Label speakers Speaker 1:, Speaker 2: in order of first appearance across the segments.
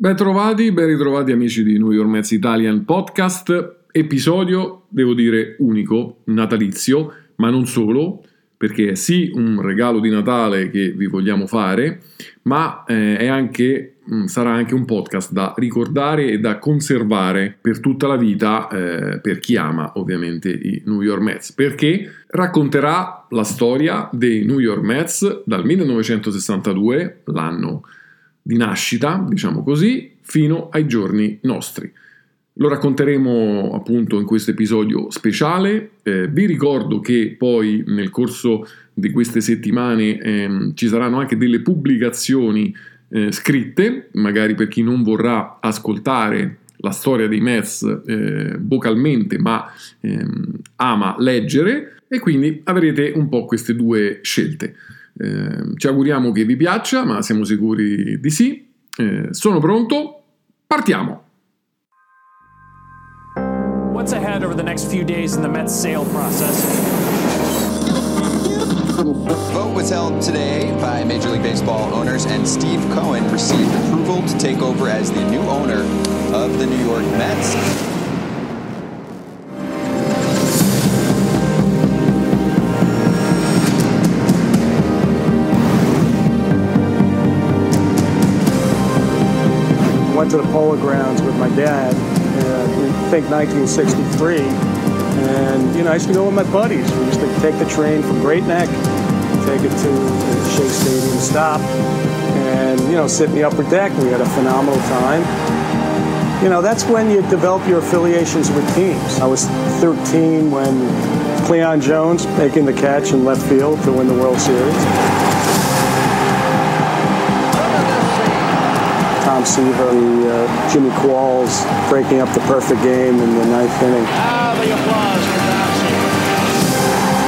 Speaker 1: Ben trovati, ben ritrovati amici di New York Mets Italian Podcast. Episodio, devo dire, unico, natalizio, ma non solo, perché è sì un regalo di Natale che vi vogliamo fare, ma eh, anche, mh, sarà anche un podcast da ricordare e da conservare per tutta la vita eh, per chi ama ovviamente i New York Mets, perché racconterà la storia dei New York Mets dal 1962, l'anno di nascita, diciamo così, fino ai giorni nostri. Lo racconteremo appunto in questo episodio speciale. Eh, vi ricordo che poi nel corso di queste settimane ehm, ci saranno anche delle pubblicazioni eh, scritte, magari per chi non vorrà ascoltare la storia dei Mets eh, vocalmente, ma ehm, ama leggere, e quindi avrete un po' queste due scelte. Eh, ci auguriamo che vi piaccia, ma siamo sicuri di sì. Eh, sono pronto, partiamo!
Speaker 2: What's ahead over the next few days in the Mets sale process?
Speaker 3: The vote was held today by Major League Baseball owners, and Steve Cohen received approval to take over as the new owner of the New York Mets.
Speaker 4: To the polo grounds with my dad, uh, I think 1963. And, you know, I used to go with my buddies. We used to take the train from Great Neck, take it to the Shea Stadium stop, and, you know, sit in the upper deck. We had a phenomenal time. You know, that's when you develop your affiliations with teams. I was 13 when Cleon Jones making the catch in left field to win the World Series. Tom Seaver, the, uh, Jimmy Qualls breaking up the perfect game in the ninth inning.
Speaker 2: Ah, the applause for Tom Seaver.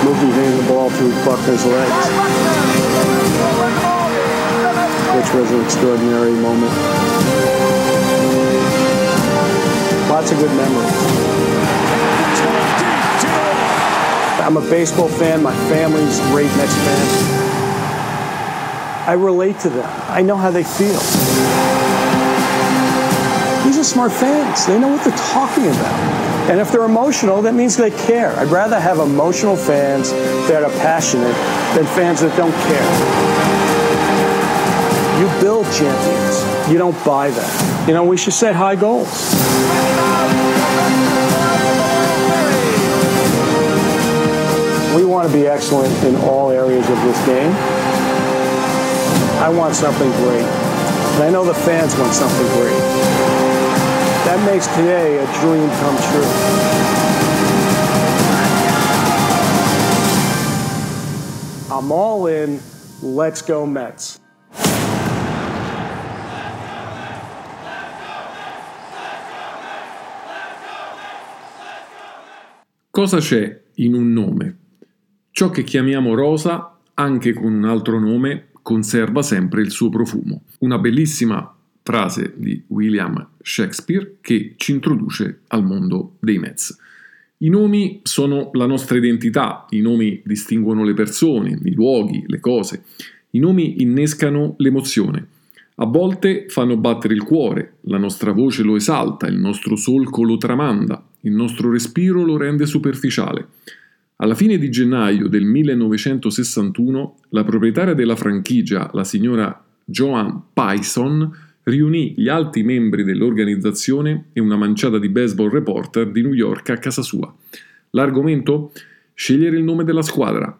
Speaker 4: Mookie hitting the ball through Buckner's legs, which was an extraordinary moment. Lots of good memories. I'm a baseball fan. My family's great Mets fans. I relate to them. I know how they feel. These are smart fans. They know what they're talking about. And if they're emotional, that means they care. I'd rather have emotional fans that are passionate than fans that don't care. You build champions. You don't buy them. You know, we should set high goals. We want to be excellent in all areas of this game. I want something great. And I know the fans want something great. That makes today a dream come true. I'm all in. Let's go Mets.
Speaker 1: Cosa c'è in un nome? Ciò che chiamiamo rosa, anche con un altro nome, conserva sempre il suo profumo. Una bellissima frase di William Shakespeare che ci introduce al mondo dei Mets. I nomi sono la nostra identità, i nomi distinguono le persone, i luoghi, le cose. I nomi innescano l'emozione. A volte fanno battere il cuore, la nostra voce lo esalta, il nostro solco lo tramanda, il nostro respiro lo rende superficiale. Alla fine di gennaio del 1961, la proprietaria della franchigia, la signora Joan Payson, riunì gli alti membri dell'organizzazione e una manciata di baseball reporter di New York a casa sua. L'argomento? Scegliere il nome della squadra.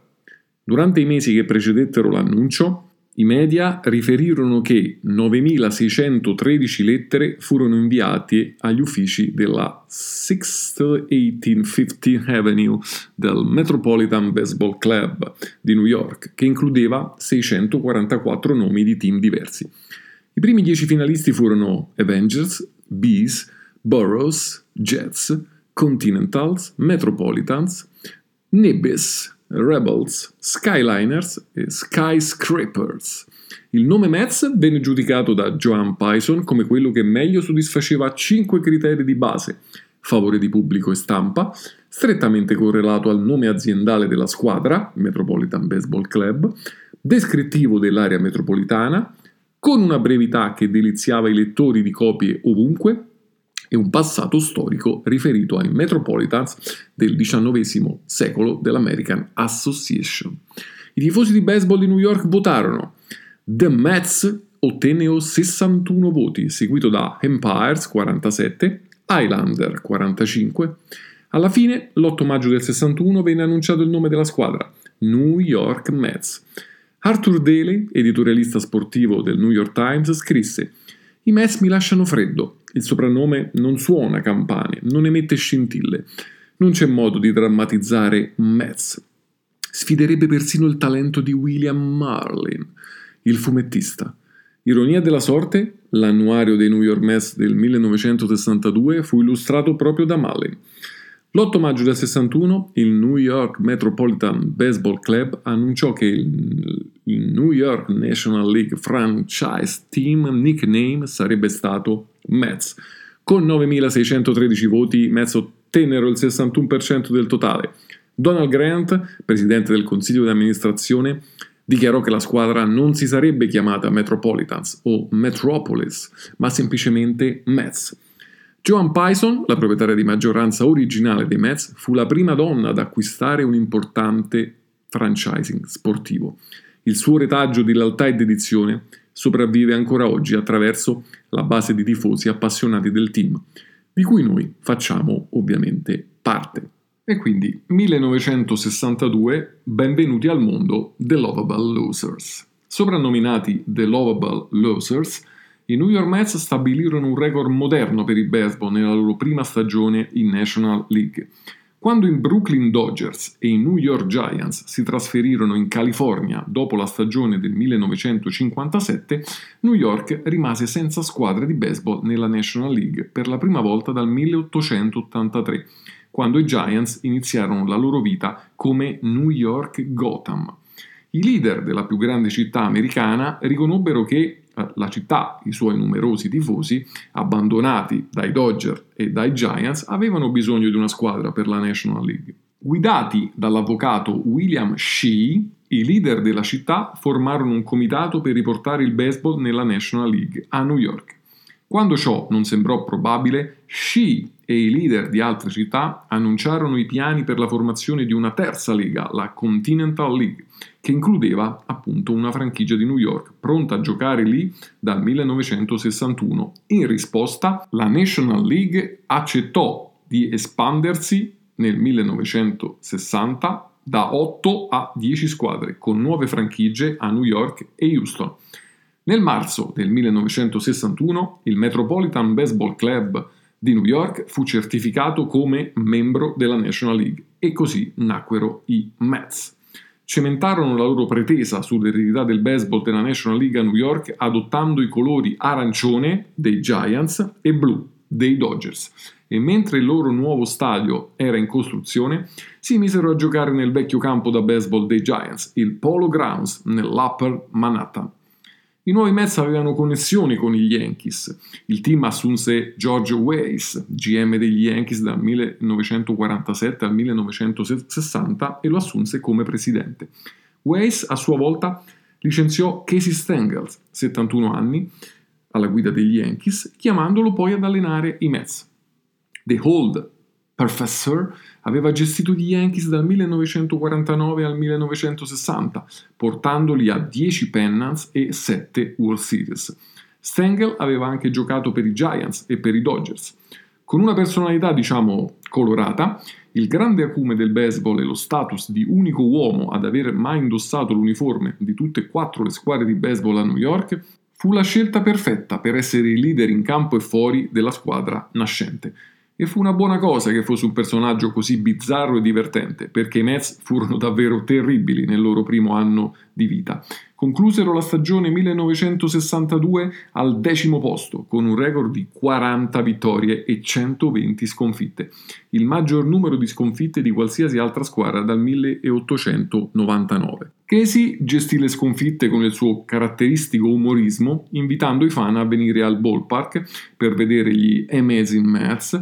Speaker 1: Durante i mesi che precedettero l'annuncio, i media riferirono che 9.613 lettere furono inviate agli uffici della 6th 1815 Avenue del Metropolitan Baseball Club di New York, che includeva 644 nomi di team diversi. I primi dieci finalisti furono Avengers, Bees, Burroughs, Jets, Continentals, Metropolitans, Nimbus, Rebels, Skyliners e Skyscrapers. Il nome Mets venne giudicato da Joan Pison come quello che meglio soddisfaceva cinque criteri di base: favore di pubblico e stampa, strettamente correlato al nome aziendale della squadra, Metropolitan Baseball Club, descrittivo dell'area metropolitana, con una brevità che deliziava i lettori di copie ovunque e un passato storico riferito ai Metropolitans del XIX secolo dell'American Association. I tifosi di baseball di New York votarono. The Mets ottenne 61 voti, seguito da Empires 47, Highlander 45. Alla fine, l'8 maggio del 61, venne annunciato il nome della squadra, New York Mets. Arthur Daly, editorialista sportivo del New York Times, scrisse I Mets mi lasciano freddo, il soprannome non suona campane, non emette scintille. Non c'è modo di drammatizzare Metz. Sfiderebbe persino il talento di William Marlin, il fumettista. Ironia della sorte, l'annuario dei New York Mets del 1962 fu illustrato proprio da Marlin. L'8 maggio del 61 il New York Metropolitan Baseball Club annunciò che il, New York National League Franchise Team nickname sarebbe stato Mets. Con 9.613 voti, i Mets ottennero il 61% del totale. Donald Grant, presidente del consiglio di amministrazione, dichiarò che la squadra non si sarebbe chiamata Metropolitans o Metropolis, ma semplicemente Mets. Joan Pison, la proprietaria di maggioranza originale dei Mets, fu la prima donna ad acquistare un importante franchising sportivo. Il suo retaggio di lealtà e dedizione sopravvive ancora oggi attraverso la base di tifosi appassionati del team, di cui noi facciamo ovviamente parte. E quindi 1962, benvenuti al mondo The Lovable Losers. Soprannominati The Lovable Losers, i New York Mets stabilirono un record moderno per il baseball nella loro prima stagione in National League. Quando i Brooklyn Dodgers e i New York Giants si trasferirono in California dopo la stagione del 1957, New York rimase senza squadre di baseball nella National League per la prima volta dal 1883, quando i Giants iniziarono la loro vita come New York Gotham. I leader della più grande città americana riconobbero che la città, i suoi numerosi tifosi, abbandonati dai Dodger e dai Giants, avevano bisogno di una squadra per la National League. Guidati dall'avvocato William Shea, i leader della città formarono un comitato per riportare il baseball nella National League a New York. Quando ciò non sembrò probabile, Shea e i leader di altre città annunciarono i piani per la formazione di una terza lega, la Continental League, che includeva appunto una franchigia di New York pronta a giocare lì dal 1961. In risposta, la National League accettò di espandersi nel 1960 da 8 a 10 squadre, con nuove franchigie a New York e Houston. Nel marzo del 1961 il Metropolitan Baseball Club di New York fu certificato come membro della National League e così nacquero i Mets. Cementarono la loro pretesa sull'eredità del baseball della National League a New York adottando i colori arancione dei Giants e blu dei Dodgers e mentre il loro nuovo stadio era in costruzione, si misero a giocare nel vecchio campo da baseball dei Giants, il Polo Grounds, nell'Upper Manhattan. I nuovi Mets avevano connessioni con gli Yankees. Il team assunse George Weiss, GM degli Yankees dal 1947 al 1960 e lo assunse come presidente. Weiss a sua volta licenziò Casey Stengel, 71 anni, alla guida degli Yankees, chiamandolo poi ad allenare i Mets. The Hold Professor aveva gestito gli Yankees dal 1949 al 1960, portandoli a 10 pennants e 7 World Series. Stengel aveva anche giocato per i Giants e per i Dodgers. Con una personalità, diciamo, colorata, il grande acume del baseball e lo status di unico uomo ad aver mai indossato l'uniforme di tutte e quattro le squadre di baseball a New York fu la scelta perfetta per essere il leader in campo e fuori della squadra nascente. E fu una buona cosa che fosse un personaggio così bizzarro e divertente, perché i Mets furono davvero terribili nel loro primo anno di vita, Conclusero la stagione 1962 al decimo posto, con un record di 40 vittorie e 120 sconfitte, il maggior numero di sconfitte di qualsiasi altra squadra dal 1899. Casey gestì le sconfitte con il suo caratteristico umorismo, invitando i fan a venire al ballpark per vedere gli Amazing Mets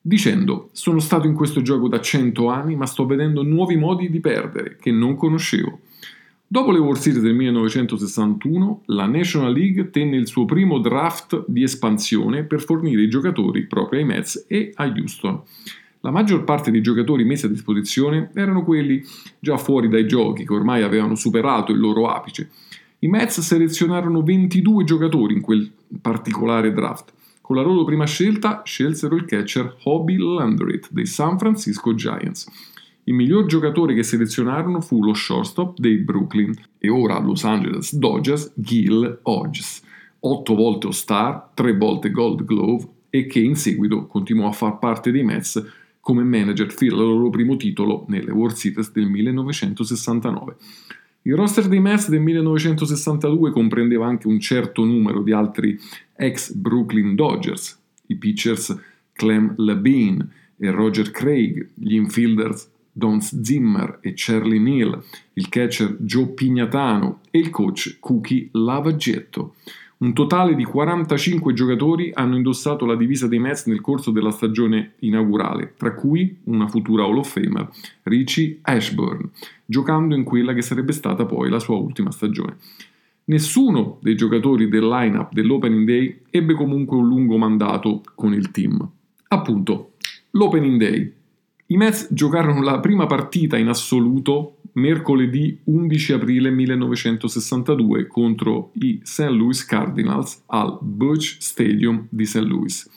Speaker 1: dicendo sono stato in questo gioco da 100 anni ma sto vedendo nuovi modi di perdere che non conoscevo. Dopo le World Series del 1961, la National League tenne il suo primo draft di espansione per fornire i giocatori proprio ai Mets e a Houston. La maggior parte dei giocatori messi a disposizione erano quelli già fuori dai giochi, che ormai avevano superato il loro apice. I Mets selezionarono 22 giocatori in quel particolare draft. Con la loro prima scelta scelsero il catcher Hobby Landry dei San Francisco Giants. Il miglior giocatore che selezionarono fu lo shortstop dei Brooklyn e ora Los Angeles Dodgers Gil Hodges, otto volte All-Star, tre volte Gold Glove e che in seguito continuò a far parte dei Mets come manager fino al loro primo titolo nelle World Series del 1969. Il roster dei Mets del 1962 comprendeva anche un certo numero di altri ex Brooklyn Dodgers, i pitchers Clem Labine e Roger Craig, gli infielders Don Zimmer e Charlie Neal, il catcher Joe Pignatano e il coach Cookie Lavaggetto. Un totale di 45 giocatori hanno indossato la divisa dei Mets nel corso della stagione inaugurale, tra cui una futura Hall of Famer, Richie Ashburn, giocando in quella che sarebbe stata poi la sua ultima stagione. Nessuno dei giocatori del line-up dell'Opening Day ebbe comunque un lungo mandato con il team. Appunto, l'Opening Day, i Mets giocarono la prima partita in assoluto mercoledì 11 aprile 1962 contro i St. Louis Cardinals al Bush Stadium di St. Louis.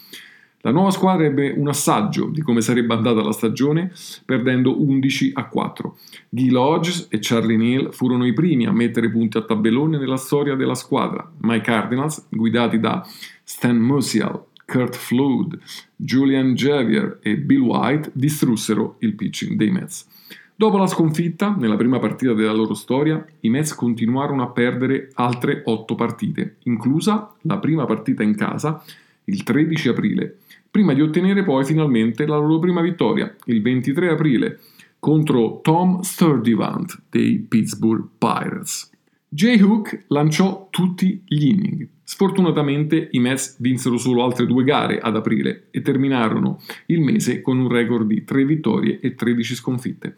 Speaker 1: La nuova squadra ebbe un assaggio di come sarebbe andata la stagione, perdendo 11 a 4. Gil Hodges e Charlie Neal furono i primi a mettere punti a tabellone nella storia della squadra, ma i Cardinals, guidati da Stan Musial, Kurt Flood, Julian Javier e Bill White distrussero il pitching dei Mets. Dopo la sconfitta, nella prima partita della loro storia, i Mets continuarono a perdere altre otto partite, inclusa la prima partita in casa, il 13 aprile, prima di ottenere poi finalmente la loro prima vittoria, il 23 aprile, contro Tom Sturdivant dei Pittsburgh Pirates. Jay Hook lanciò tutti gli inning. Sfortunatamente i Mets vinsero solo altre due gare ad aprile e terminarono il mese con un record di 3 vittorie e 13 sconfitte.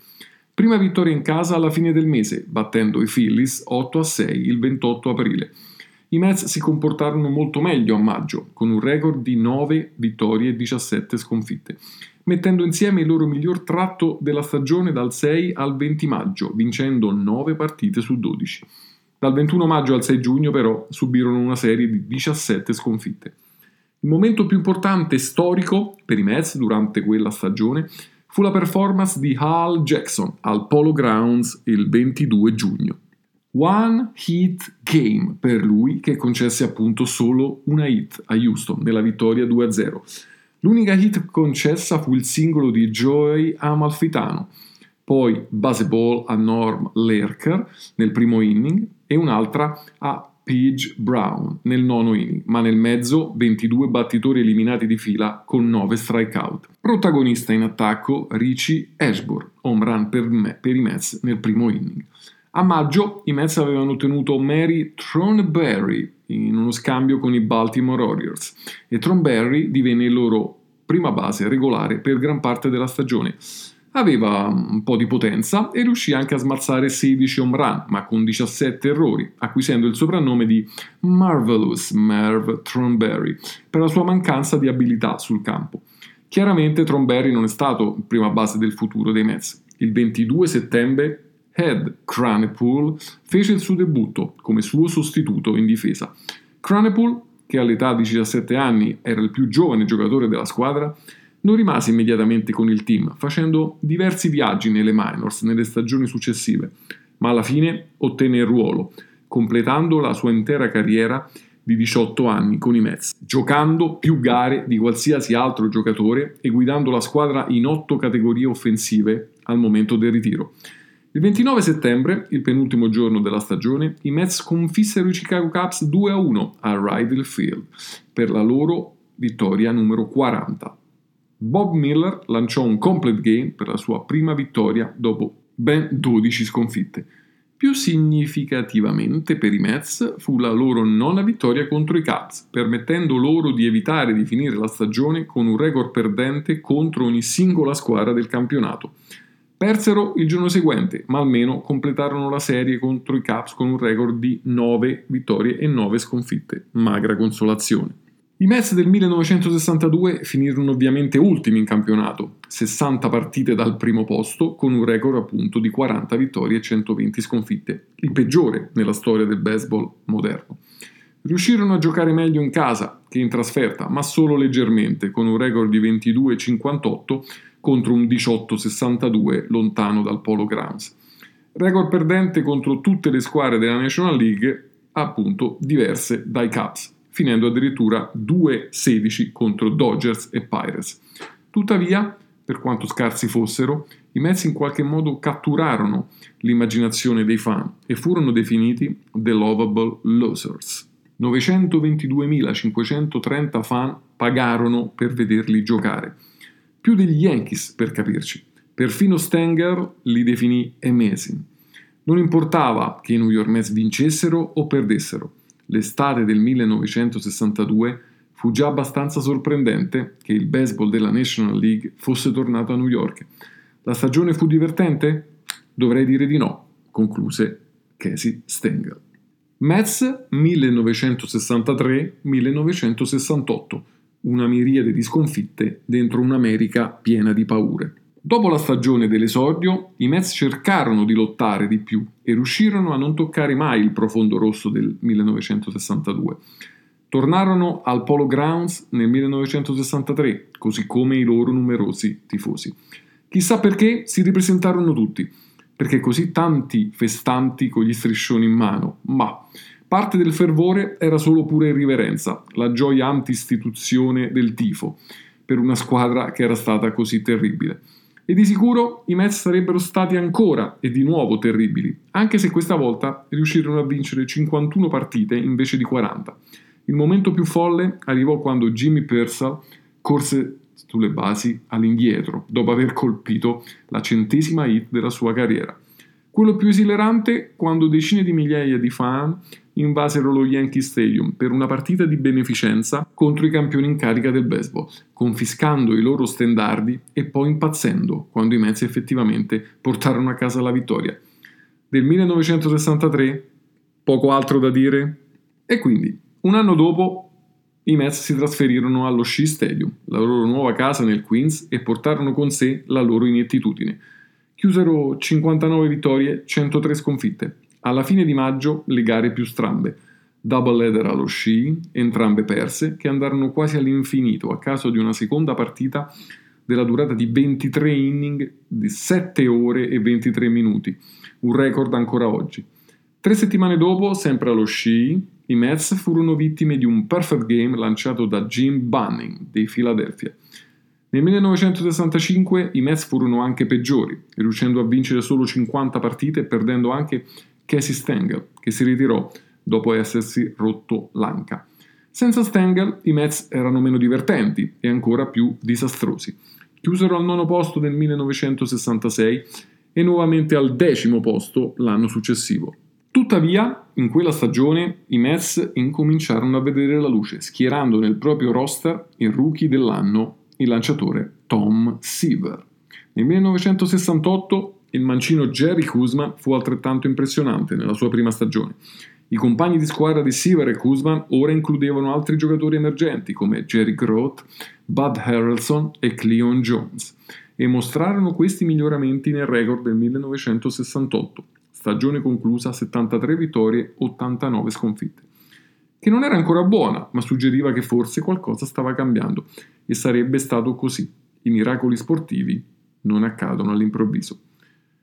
Speaker 1: Prima vittoria in casa alla fine del mese, battendo i Phillies 8 a 6 il 28 aprile. I Mets si comportarono molto meglio a maggio, con un record di 9 vittorie e 17 sconfitte, mettendo insieme il loro miglior tratto della stagione dal 6 al 20 maggio, vincendo 9 partite su 12. Dal 21 maggio al 6 giugno però subirono una serie di 17 sconfitte. Il momento più importante storico per i Mets durante quella stagione fu la performance di Hal Jackson al Polo Grounds il 22 giugno. One hit game per lui che concesse appunto solo una hit a Houston nella vittoria 2-0. L'unica hit concessa fu il singolo di Joey Amalfitano, poi baseball a Norm Lerker nel primo inning e un'altra a Page Brown nel nono inning, ma nel mezzo 22 battitori eliminati di fila con 9 strikeout. Protagonista in attacco Richie Ashburn, home run per, me, per i Mets nel primo inning. A maggio i Mets avevano ottenuto Mary Thornberry in uno scambio con i Baltimore Orioles e Thornberry divenne il loro prima base regolare per gran parte della stagione Aveva un po' di potenza e riuscì anche a smazzare 16 home run, ma con 17 errori, acquisendo il soprannome di Marvelous Merv Thornberry per la sua mancanza di abilità sul campo. Chiaramente Thornberry non è stato prima base del futuro dei Mets. Il 22 settembre Ed Cranepool fece il suo debutto come suo sostituto in difesa. Cranepool, che all'età di 17 anni era il più giovane giocatore della squadra, non rimase immediatamente con il team, facendo diversi viaggi nelle minors nelle stagioni successive, ma alla fine ottenne il ruolo, completando la sua intera carriera di 18 anni con i Mets, giocando più gare di qualsiasi altro giocatore e guidando la squadra in otto categorie offensive al momento del ritiro. Il 29 settembre, il penultimo giorno della stagione, i Mets sconfissero i Chicago Cubs 2-1 a Rydell Field per la loro vittoria numero 40. Bob Miller lanciò un complete game per la sua prima vittoria dopo ben 12 sconfitte. Più significativamente per i Mets fu la loro nona vittoria contro i Cubs, permettendo loro di evitare di finire la stagione con un record perdente contro ogni singola squadra del campionato. Persero il giorno seguente, ma almeno completarono la serie contro i Cubs con un record di 9 vittorie e 9 sconfitte. Magra consolazione. I Mets del 1962 finirono ovviamente ultimi in campionato, 60 partite dal primo posto, con un record appunto di 40 vittorie e 120 sconfitte, il peggiore nella storia del baseball moderno. Riuscirono a giocare meglio in casa che in trasferta, ma solo leggermente, con un record di 22-58 contro un 18-62 lontano dal Polo Grounds. Record perdente contro tutte le squadre della National League, appunto diverse dai Cubs finendo addirittura 2-16 contro Dodgers e Pirates. Tuttavia, per quanto scarsi fossero, i Mets in qualche modo catturarono l'immaginazione dei fan e furono definiti The Lovable Losers. 922.530 fan pagarono per vederli giocare. Più degli Yankees, per capirci. Perfino Stenger li definì amazing. Non importava che i New York Mets vincessero o perdessero l'estate del 1962 fu già abbastanza sorprendente che il baseball della National League fosse tornato a New York. La stagione fu divertente? Dovrei dire di no, concluse Casey Stengel. Mets 1963-1968, una miriade di sconfitte dentro un'America piena di paure. Dopo la stagione dell'esordio, i Mets cercarono di lottare di più e riuscirono a non toccare mai il profondo rosso del 1962. Tornarono al Polo Grounds nel 1963, così come i loro numerosi tifosi. Chissà perché si ripresentarono tutti, perché così tanti festanti con gli striscioni in mano, ma parte del fervore era solo pura irriverenza, la gioia anti-istituzione del tifo, per una squadra che era stata così terribile. E di sicuro i Mets sarebbero stati ancora e di nuovo terribili, anche se questa volta riuscirono a vincere 51 partite invece di 40. Il momento più folle arrivò quando Jimmy Purcell corse sulle basi all'indietro, dopo aver colpito la centesima hit della sua carriera. Quello più esilerante quando decine di migliaia di fan invasero lo Yankee Stadium per una partita di beneficenza contro i campioni in carica del baseball, confiscando i loro stendardi e poi impazzendo quando i Mets effettivamente portarono a casa la vittoria. Del 1963, poco altro da dire? E quindi, un anno dopo, i Mets si trasferirono allo Shea Stadium, la loro nuova casa nel Queens, e portarono con sé la loro inettitudine. Chiusero 59 vittorie, 103 sconfitte, alla fine di maggio le gare più strambe. Double header allo sci, entrambe perse, che andarono quasi all'infinito a caso di una seconda partita della durata di 23 inning di 7 ore e 23 minuti, un record ancora oggi. Tre settimane dopo, sempre allo sci, i Mets furono vittime di un perfect game lanciato da Jim Bunning dei Philadelphia. Nel 1965 i Mets furono anche peggiori, riuscendo a vincere solo 50 partite e perdendo anche Casey Stengel, che si ritirò dopo essersi rotto l'anca. Senza Stengel i Mets erano meno divertenti e ancora più disastrosi. Chiusero al nono posto nel 1966 e nuovamente al decimo posto l'anno successivo. Tuttavia, in quella stagione i Mets incominciarono a vedere la luce, schierando nel proprio roster il rookie dell'anno, il lanciatore Tom Seaver. Nel 1968 il mancino Jerry Kuzman fu altrettanto impressionante nella sua prima stagione. I compagni di squadra di Seaver e Kuzman ora includevano altri giocatori emergenti come Jerry Groth, Bud Harrelson e Cleon Jones e mostrarono questi miglioramenti nel record del 1968, stagione conclusa a 73 vittorie, 89 sconfitte. Che non era ancora buona, ma suggeriva che forse qualcosa stava cambiando e sarebbe stato così. I miracoli sportivi non accadono all'improvviso.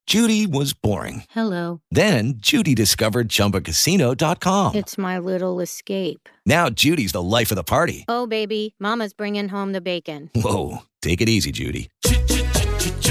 Speaker 5: Judy was boring.
Speaker 6: Hello.
Speaker 5: Then Judy discovered ChumbaCasino.com.
Speaker 6: It's my little escape.
Speaker 5: Now Judy's the life of the party.
Speaker 6: Oh, baby, Mama's bringing home the bacon.
Speaker 5: Whoa, take it easy, Judy.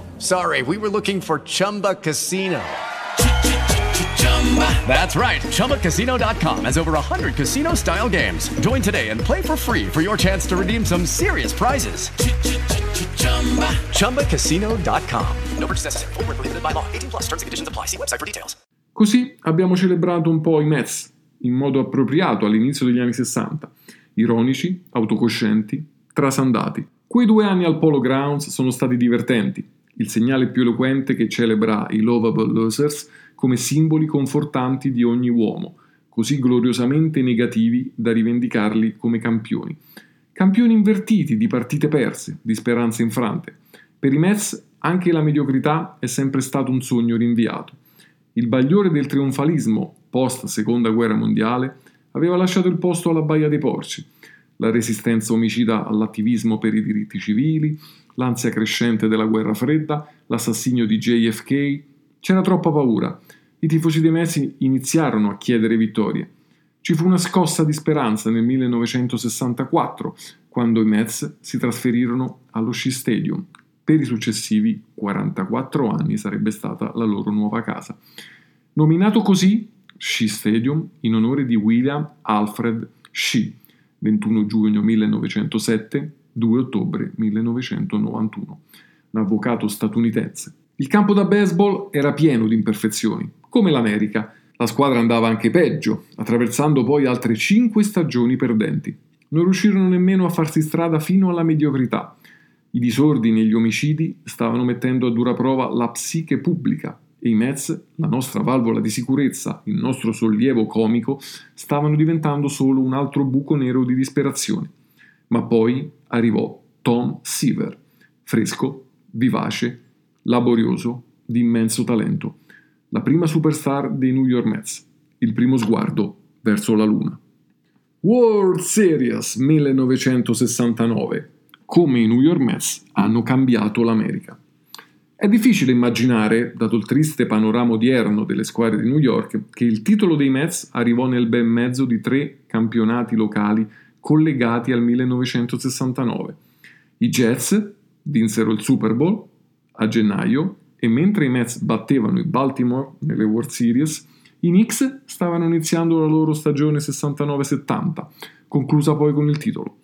Speaker 7: oh, sorry. We were looking for Chumba Casino. That's right. ChumbaCasino.com has over 100 casino style games. Join today and play for free for your chance to redeem some serious prizes. ChumbaCasino.com. No purchase necessary. Full prohibited by law. 18 plus terms and conditions apply. See website for details.
Speaker 1: Così abbiamo celebrato un po' i Mets in modo appropriato all'inizio degli anni 60. Ironici, autocoscienti, trasandati. Quei due anni al Polo Grounds sono stati divertenti. Il segnale più eloquente che celebra i Lovable Losers come simboli confortanti di ogni uomo, così gloriosamente negativi da rivendicarli come campioni. Campioni invertiti di partite perse, di speranze infrante. Per i Mets anche la mediocrità è sempre stato un sogno rinviato. Il bagliore del trionfalismo post seconda guerra mondiale aveva lasciato il posto alla Baia dei Porci. La resistenza omicida all'attivismo per i diritti civili, l'ansia crescente della guerra fredda, l'assassinio di JFK. C'era troppa paura. I tifosi dei Mets iniziarono a chiedere vittorie. Ci fu una scossa di speranza nel 1964, quando i Mets si trasferirono allo Shea Stadium. Per i successivi 44 anni sarebbe stata la loro nuova casa. Nominato così Shea Stadium in onore di William Alfred Shea, 21 giugno 1907, 2 ottobre 1991, un avvocato statunitense. Il campo da baseball era pieno di imperfezioni, come l'America. La squadra andava anche peggio, attraversando poi altre cinque stagioni perdenti. Non riuscirono nemmeno a farsi strada fino alla mediocrità. I disordini e gli omicidi stavano mettendo a dura prova la psiche pubblica e i Mets, la nostra valvola di sicurezza, il nostro sollievo comico, stavano diventando solo un altro buco nero di disperazione. Ma poi arrivò Tom Seaver, fresco, vivace, laborioso, di immenso talento la prima superstar dei New York Mets, il primo sguardo verso la luna. World Series 1969. Come i New York Mets hanno cambiato l'America. È difficile immaginare, dato il triste panorama odierno delle squadre di New York, che il titolo dei Mets arrivò nel ben mezzo di tre campionati locali collegati al 1969. I Jets vinsero il Super Bowl a gennaio e mentre i Mets battevano i Baltimore nelle World Series, i Knicks stavano iniziando la loro stagione 69-70, conclusa poi con il titolo.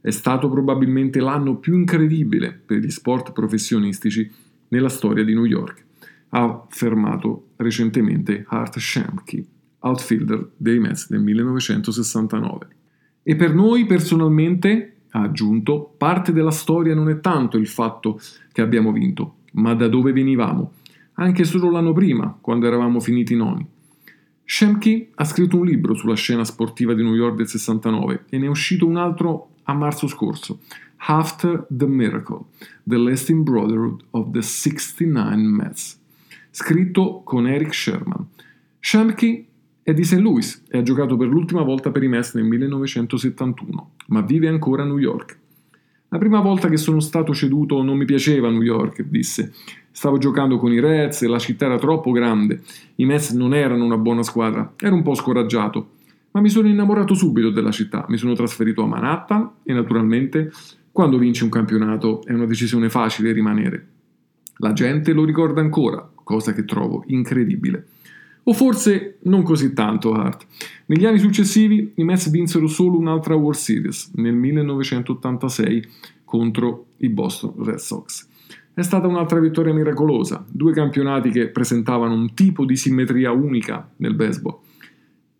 Speaker 1: È stato probabilmente l'anno più incredibile per gli sport professionistici nella storia di New York, ha affermato recentemente Hart Shamke, outfielder dei Mets del 1969. E per noi personalmente, ha aggiunto, parte della storia non è tanto il fatto che abbiamo vinto, ma da dove venivamo, anche solo l'anno prima, quando eravamo finiti noni. Shemke ha scritto un libro sulla scena sportiva di New York del 69 e ne è uscito un altro a marzo scorso, After the Miracle, The Lasting Brotherhood of the 69 Mets, scritto con Eric Sherman. Shemke è di St. Louis e ha giocato per l'ultima volta per i Mets nel 1971, ma vive ancora a New York. La prima volta che sono stato ceduto non mi piaceva New York, disse. Stavo giocando con i Reds e la città era troppo grande. I Mets non erano una buona squadra, ero un po' scoraggiato. Ma mi sono innamorato subito della città, mi sono trasferito a Manhattan e naturalmente quando vinci un campionato è una decisione facile rimanere. La gente lo ricorda ancora, cosa che trovo incredibile. O forse non così tanto Hart. Negli anni successivi i Mets vinsero solo un'altra World Series, nel 1986 contro i Boston Red Sox. È stata un'altra vittoria miracolosa, due campionati che presentavano un tipo di simmetria unica nel baseball.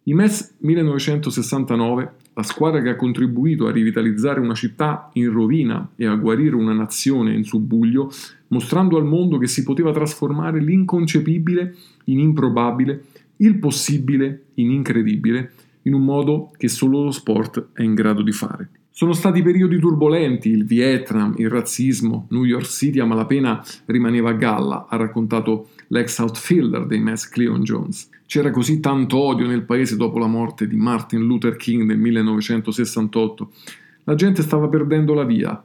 Speaker 1: I Mets 1969, la squadra che ha contribuito a rivitalizzare una città in rovina e a guarire una nazione in subbuglio, mostrando al mondo che si poteva trasformare l'inconcepibile in improbabile, il possibile in incredibile, in un modo che solo lo sport è in grado di fare. Sono stati periodi turbolenti, il Vietnam, il razzismo, New York City a malapena rimaneva a galla, ha raccontato l'ex outfielder dei Mets Cleon Jones. C'era così tanto odio nel paese dopo la morte di Martin Luther King nel 1968. La gente stava perdendo la via.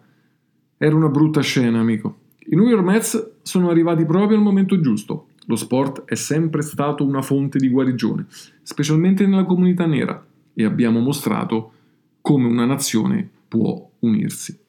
Speaker 1: Era una brutta scena, amico. I New York Mets sono arrivati proprio al momento giusto. Lo sport è sempre stato una fonte di guarigione, specialmente nella comunità nera, e abbiamo mostrato come una nazione può unirsi.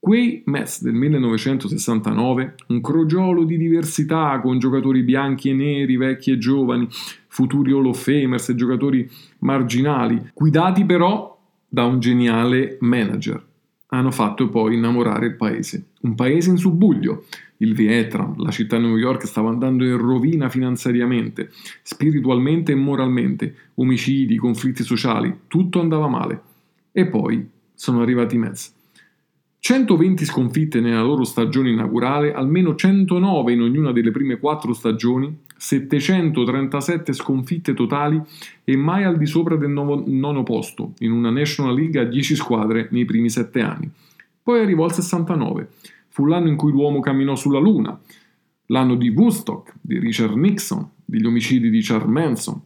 Speaker 1: Quei Mets del 1969, un crogiolo di diversità con giocatori bianchi e neri, vecchi e giovani, futuri Hall of Famers e giocatori marginali, guidati però da un geniale manager, hanno fatto poi innamorare il paese. Un paese in subbuglio. Il Vietnam, la città di New York stava andando in rovina finanziariamente, spiritualmente e moralmente, omicidi, conflitti sociali, tutto andava male. E poi sono arrivati i Mets. 120 sconfitte nella loro stagione inaugurale, almeno 109 in ognuna delle prime quattro stagioni, 737 sconfitte totali e mai al di sopra del nono, posto in una National League a 10 squadre nei primi 7 anni. Poi arrivò il 69. Fu l'anno in cui l'uomo camminò sulla Luna, l'anno di Woodstock, di Richard Nixon, degli omicidi di Charles Manson,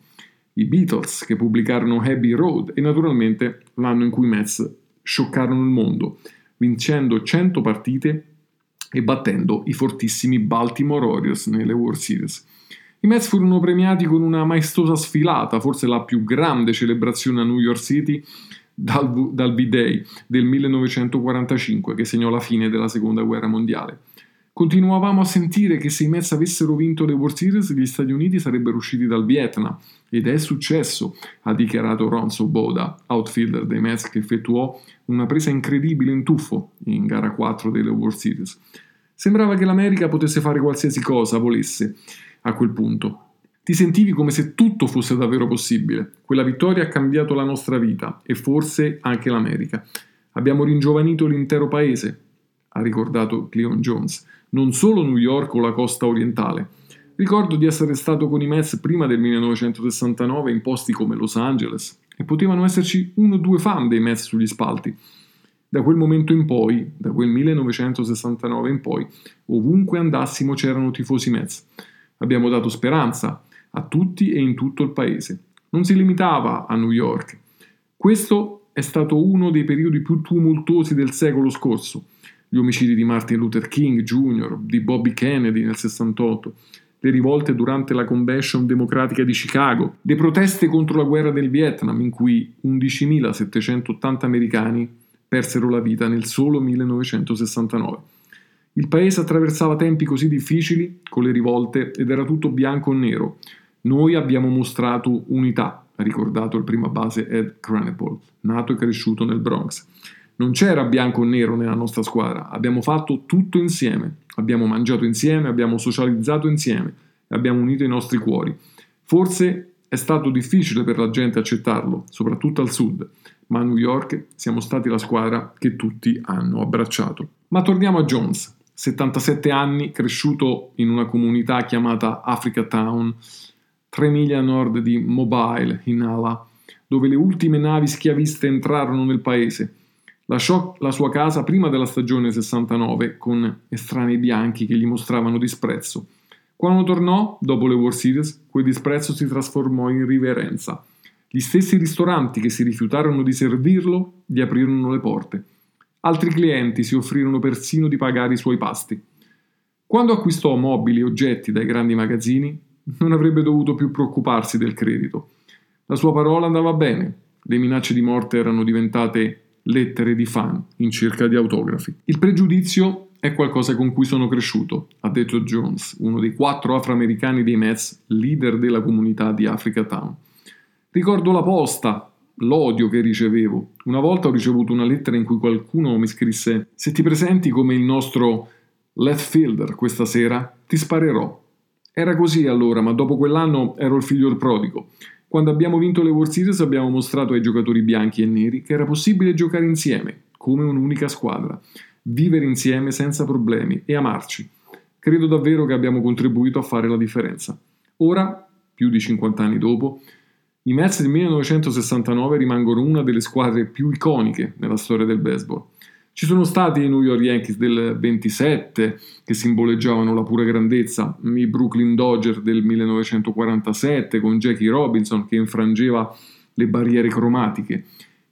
Speaker 1: i Beatles che pubblicarono Abbey Road e naturalmente l'anno in cui i Mets scioccarono il mondo, vincendo 100 partite e battendo i fortissimi Baltimore Orioles nelle World Series. I Mets furono premiati con una maestosa sfilata, forse la più grande celebrazione a New York City dal, dal V-Day del 1945 che segnò la fine della Seconda Guerra Mondiale. Continuavamo a sentire che se i Mets avessero vinto le World Series gli Stati Uniti sarebbero usciti dal Vietnam ed è successo, ha dichiarato Ronzo Boda, outfielder dei Mets che effettuò una presa incredibile in tuffo in gara 4 delle World Series. Sembrava che l'America potesse fare qualsiasi cosa volesse a quel punto. Ti sentivi come se tutto fosse davvero possibile. Quella vittoria ha cambiato la nostra vita e forse anche l'America. Abbiamo ringiovanito l'intero paese, ha ricordato Cleon Jones non solo New York o la costa orientale. Ricordo di essere stato con i Mets prima del 1969 in posti come Los Angeles e potevano esserci uno o due fan dei Mets sugli spalti. Da quel momento in poi, da quel 1969 in poi, ovunque andassimo c'erano tifosi Mets. Abbiamo dato speranza a tutti e in tutto il paese. Non si limitava a New York. Questo è stato uno dei periodi più tumultuosi del secolo scorso gli omicidi di Martin Luther King Jr., di Bobby Kennedy nel 68, le rivolte durante la Convention democratica di Chicago, le proteste contro la guerra del Vietnam in cui 11.780 americani persero la vita nel solo 1969. Il paese attraversava tempi così difficili con le rivolte ed era tutto bianco o nero. Noi abbiamo mostrato unità, ha ricordato il prima base Ed Cranable, nato e cresciuto nel Bronx. Non c'era bianco o nero nella nostra squadra, abbiamo fatto tutto insieme, abbiamo mangiato insieme, abbiamo socializzato insieme abbiamo unito i nostri cuori. Forse è stato difficile per la gente accettarlo, soprattutto al sud, ma a New York siamo stati la squadra che tutti hanno abbracciato. Ma torniamo a Jones, 77 anni, cresciuto in una comunità chiamata Africa Town, 3 miglia a nord di Mobile, in Ala, dove le ultime navi schiaviste entrarono nel paese Lasciò la sua casa prima della stagione 69 con estranei bianchi che gli mostravano disprezzo. Quando tornò, dopo le World Series, quel disprezzo si trasformò in riverenza. Gli stessi ristoranti che si rifiutarono di servirlo gli aprirono le porte. Altri clienti si offrirono persino di pagare i suoi pasti. Quando acquistò mobili e oggetti dai grandi magazzini, non avrebbe dovuto più preoccuparsi del credito. La sua parola andava bene, le minacce di morte erano diventate lettere di fan in cerca di autografi. Il pregiudizio è qualcosa con cui sono cresciuto, ha detto Jones, uno dei quattro afroamericani dei Mets, leader della comunità di Africa Town. Ricordo la posta, l'odio che ricevevo. Una volta ho ricevuto una lettera in cui qualcuno mi scrisse: Se ti presenti come il nostro left fielder questa sera, ti sparerò. Era così allora, ma dopo quell'anno ero il figlio del prodigo. Quando abbiamo vinto le World Series abbiamo mostrato ai giocatori bianchi e neri che era possibile giocare insieme, come un'unica squadra, vivere insieme senza problemi e amarci. Credo davvero che abbiamo contribuito a fare la differenza. Ora, più di 50 anni dopo, I Mets del 1969 rimangono una delle squadre più iconiche nella storia del baseball. Ci sono stati i New York Yankees del 27 che simboleggiavano la pura grandezza, i Brooklyn Dodgers del 1947 con Jackie Robinson che infrangeva le barriere cromatiche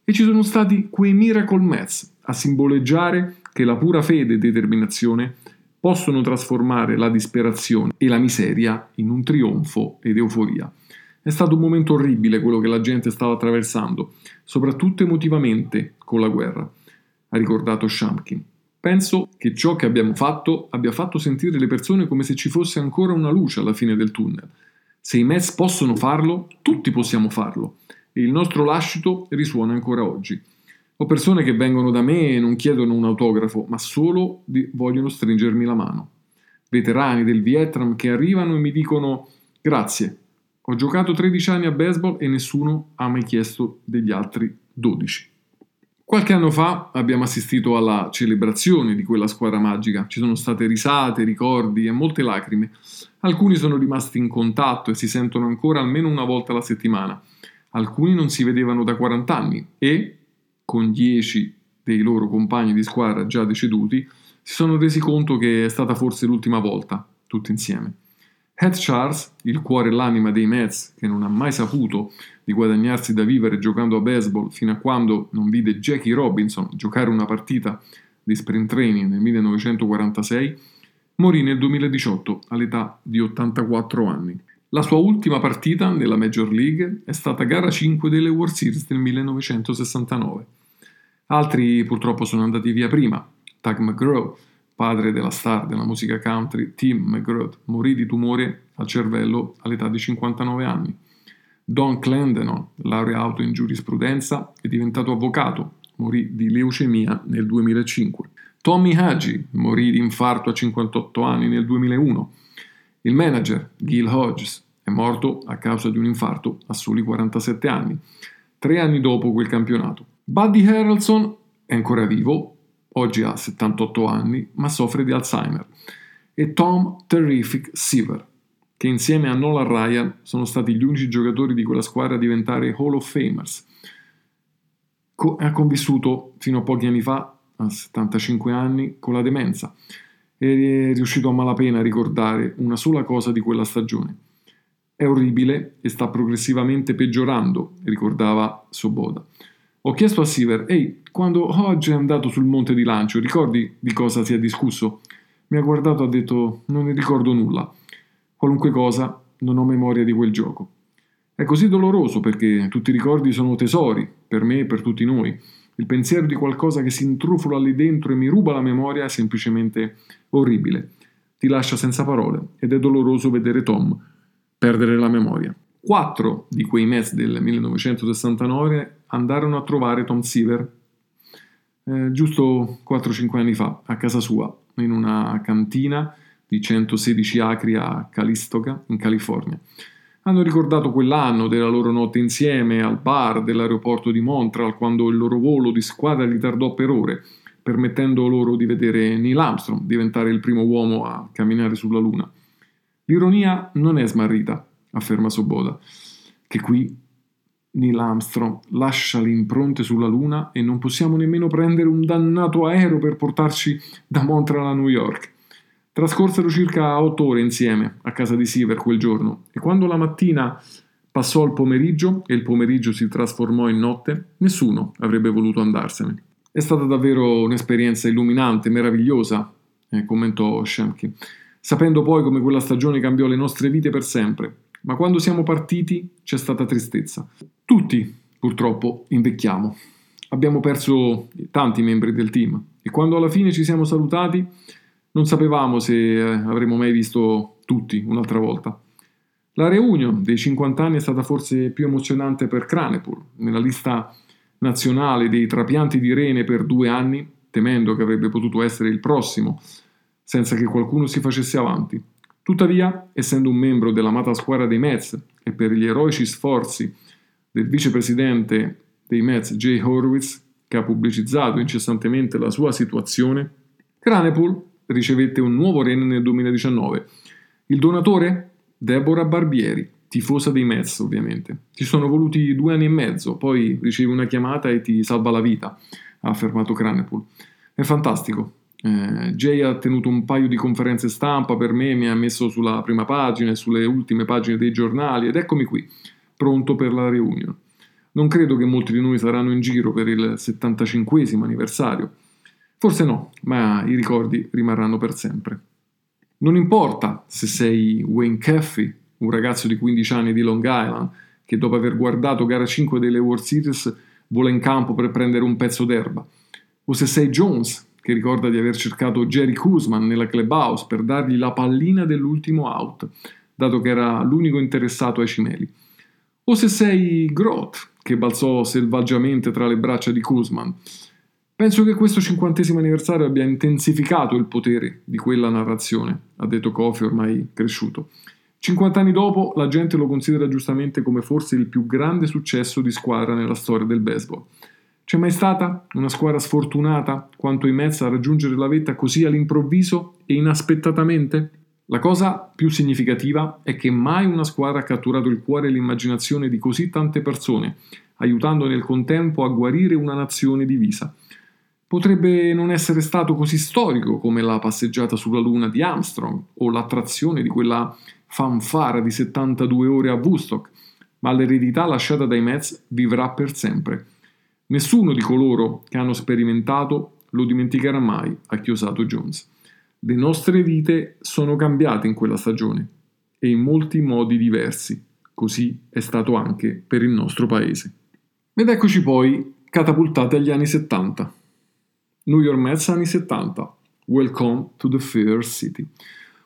Speaker 1: e ci sono stati quei Miracle Mets a simboleggiare che la pura fede e determinazione possono trasformare la disperazione e la miseria in un trionfo ed euforia. È stato un momento orribile quello che la gente stava attraversando, soprattutto emotivamente con la guerra ha ricordato Shamkin. Penso che ciò che abbiamo fatto abbia fatto sentire le persone come se ci fosse ancora una luce alla fine del tunnel. Se i Mets possono farlo, tutti possiamo farlo. E il nostro lascito risuona ancora oggi. Ho persone che vengono da me e non chiedono un autografo, ma solo vogliono stringermi la mano. Veterani del Vietnam che arrivano e mi dicono grazie. Ho giocato 13 anni a baseball e nessuno ha mai chiesto degli altri 12. Qualche anno fa abbiamo assistito alla celebrazione di quella squadra magica. Ci sono state risate, ricordi e molte lacrime. Alcuni sono rimasti in contatto e si sentono ancora almeno una volta alla settimana. Alcuni non si vedevano da 40 anni e, con 10 dei loro compagni di squadra già deceduti, si sono resi conto che è stata forse l'ultima volta, tutti insieme. Head Charles, il cuore e l'anima dei Mets, che non ha mai saputo di guadagnarsi da vivere giocando a baseball fino a quando non vide Jackie Robinson giocare una partita di sprint training nel 1946, morì nel 2018 all'età di 84 anni. La sua ultima partita nella Major League è stata gara 5 delle World Series del 1969. Altri purtroppo sono andati via prima. Tug McGraw, padre della star della musica country Tim McGraw, morì di tumore al cervello all'età di 59 anni. Don Clendenon, laureato in giurisprudenza, è diventato avvocato, morì di leucemia nel 2005. Tommy Hagee morì di infarto a 58 anni nel 2001. Il manager, Gil Hodges, è morto a causa di un infarto a soli 47 anni, tre anni dopo quel campionato. Buddy Harrelson è ancora vivo, oggi ha 78 anni, ma soffre di Alzheimer, e Tom Terrific Seaver, che insieme a Nolan Ryan sono stati gli unici giocatori di quella squadra a diventare Hall of Famers. Co- ha convissuto fino a pochi anni fa, a 75 anni, con la demenza e è riuscito a malapena a ricordare una sola cosa di quella stagione. È orribile e sta progressivamente peggiorando, ricordava Soboda. Ho chiesto a Siver, ehi, quando Hodge è andato sul monte di lancio, ricordi di cosa si è discusso? Mi ha guardato e ha detto, non ne ricordo nulla. Qualunque cosa, non ho memoria di quel gioco. È così doloroso perché tutti i ricordi sono tesori, per me e per tutti noi. Il pensiero di qualcosa che si intrufola lì dentro e mi ruba la memoria è semplicemente orribile. Ti lascia senza parole ed è doloroso vedere Tom perdere la memoria. Quattro di quei Mets del 1969 andarono a trovare Tom Seaver eh, giusto 4-5 anni fa a casa sua, in una cantina di 116 acri a Calistoga, in California. Hanno ricordato quell'anno della loro notte insieme al bar dell'aeroporto di Montreal quando il loro volo di squadra ritardò per ore, permettendo loro di vedere Neil Armstrong diventare il primo uomo a camminare sulla Luna. L'ironia non è smarrita, afferma Soboda, che qui Neil Armstrong lascia le impronte sulla Luna e non possiamo nemmeno prendere un dannato aereo per portarci da Montreal a New York. Trascorsero circa otto ore insieme a casa di Siever quel giorno e quando la mattina passò al pomeriggio e il pomeriggio si trasformò in notte, nessuno avrebbe voluto andarsene. È stata davvero un'esperienza illuminante, meravigliosa, eh, commentò Shemke, sapendo poi come quella stagione cambiò le nostre vite per sempre. Ma quando siamo partiti c'è stata tristezza. Tutti, purtroppo, invecchiamo. Abbiamo perso tanti membri del team e quando alla fine ci siamo salutati non sapevamo se eh, avremmo mai visto tutti un'altra volta. La reunion dei 50 anni è stata forse più emozionante per Cranepur. Nella lista nazionale dei trapianti di rene per due anni, temendo che avrebbe potuto essere il prossimo, senza che qualcuno si facesse avanti. Tuttavia, essendo un membro dell'amata squadra dei Mets e per gli eroici sforzi del vicepresidente dei Mets Jay Horwitz, che ha pubblicizzato incessantemente la sua situazione, Cranepool ricevette un nuovo rene nel 2019. Il donatore? Deborah Barbieri, tifosa dei Mets ovviamente. Ci sono voluti due anni e mezzo, poi ricevi una chiamata e ti salva la vita, ha affermato Cranepool. È fantastico. Eh, Jay ha tenuto un paio di conferenze stampa per me, mi ha messo sulla prima pagina e sulle ultime pagine dei giornali ed eccomi qui, pronto per la reunion. Non credo che molti di noi saranno in giro per il 75 anniversario. Forse no, ma i ricordi rimarranno per sempre. Non importa se sei Wayne Caffey, un ragazzo di 15 anni di Long Island, che dopo aver guardato gara 5 delle World Series vola in campo per prendere un pezzo d'erba, o se sei Jones, che ricorda di aver cercato Jerry Kuzman nella clubhouse per dargli la pallina dell'ultimo out, dato che era l'unico interessato ai cimeli. O se sei Groth, che balzò selvaggiamente tra le braccia di Kuzman. Penso che questo cinquantesimo anniversario abbia intensificato il potere di quella narrazione, ha detto Kofi ormai cresciuto. 50 anni dopo, la gente lo considera giustamente come forse il più grande successo di squadra nella storia del baseball. C'è mai stata una squadra sfortunata quanto i Mets a raggiungere la vetta così all'improvviso e inaspettatamente? La cosa più significativa è che mai una squadra ha catturato il cuore e l'immaginazione di così tante persone, aiutando nel contempo a guarire una nazione divisa. Potrebbe non essere stato così storico come la passeggiata sulla Luna di Armstrong o l'attrazione di quella fanfara di 72 ore a Woodstock, ma l'eredità lasciata dai Mets vivrà per sempre. Nessuno di coloro che hanno sperimentato lo dimenticherà mai, ha chiosato Jones. Le nostre vite sono cambiate in quella stagione e in molti modi diversi. Così è stato anche per il nostro paese. Ed eccoci poi catapultati agli anni 70. New York Mets anni 70. Welcome to the Fair City.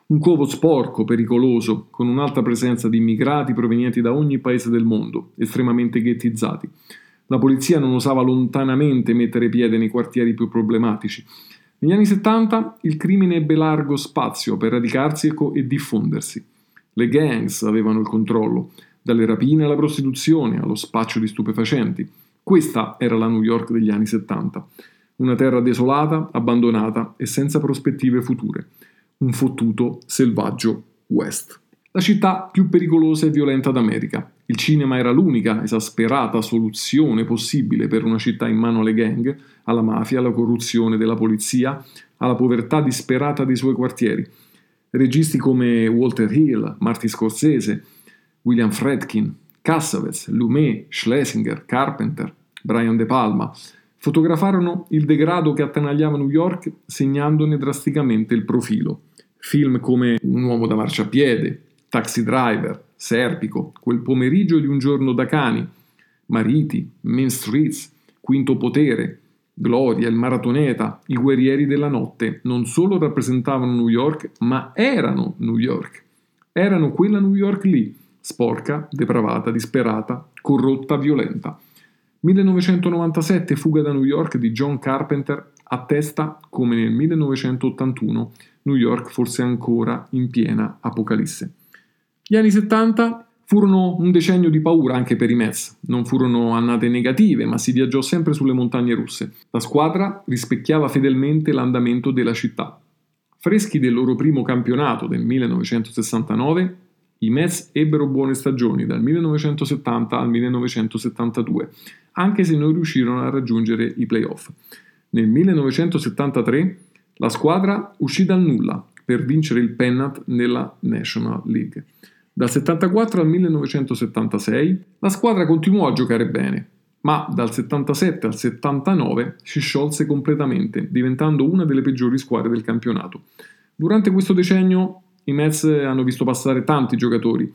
Speaker 1: Un covo sporco, pericoloso, con un'alta presenza di immigrati provenienti da ogni paese del mondo, estremamente ghettizzati. La polizia non osava lontanamente mettere piede nei quartieri più problematici. Negli anni 70 il crimine ebbe largo spazio per radicarsi e diffondersi. Le gangs avevano il controllo, dalle rapine alla prostituzione, allo spaccio di stupefacenti. Questa era la New York degli anni 70. Una terra desolata, abbandonata e senza prospettive future. Un fottuto, selvaggio West. La città più pericolosa e violenta d'America, il cinema era l'unica esasperata soluzione possibile per una città in mano alle gang, alla mafia, alla corruzione della polizia, alla povertà disperata dei suoi quartieri. Registi come Walter Hill, Marty Scorsese, William Fredkin, Cassavetes, Lumet, Schlesinger, Carpenter, Brian De Palma fotografarono il degrado che attanagliava New York segnandone drasticamente il profilo. Film come Un uomo da marciapiede, Taxi Driver, Serpico, Quel pomeriggio di un giorno da cani, Mariti, Main Streets, Quinto Potere, Gloria, il Maratoneta, i Guerrieri della Notte non solo rappresentavano New York, ma erano New York. Erano quella New York lì, sporca, depravata, disperata, corrotta, violenta. 1997 Fuga da New York di John Carpenter attesta come nel 1981 New York fosse ancora in piena apocalisse. Gli anni 70 furono un decennio di paura anche per i Mets. Non furono annate negative, ma si viaggiò sempre sulle montagne russe. La squadra rispecchiava fedelmente l'andamento della città. Freschi del loro primo campionato del 1969, i Mets ebbero buone stagioni dal 1970 al 1972, anche se non riuscirono a raggiungere i playoff. Nel 1973 la squadra uscì dal nulla per vincere il pennant nella National League. Dal 74 al 1976 la squadra continuò a giocare bene, ma dal 77 al 79 si sciolse completamente, diventando una delle peggiori squadre del campionato. Durante questo decennio i Mets hanno visto passare tanti giocatori,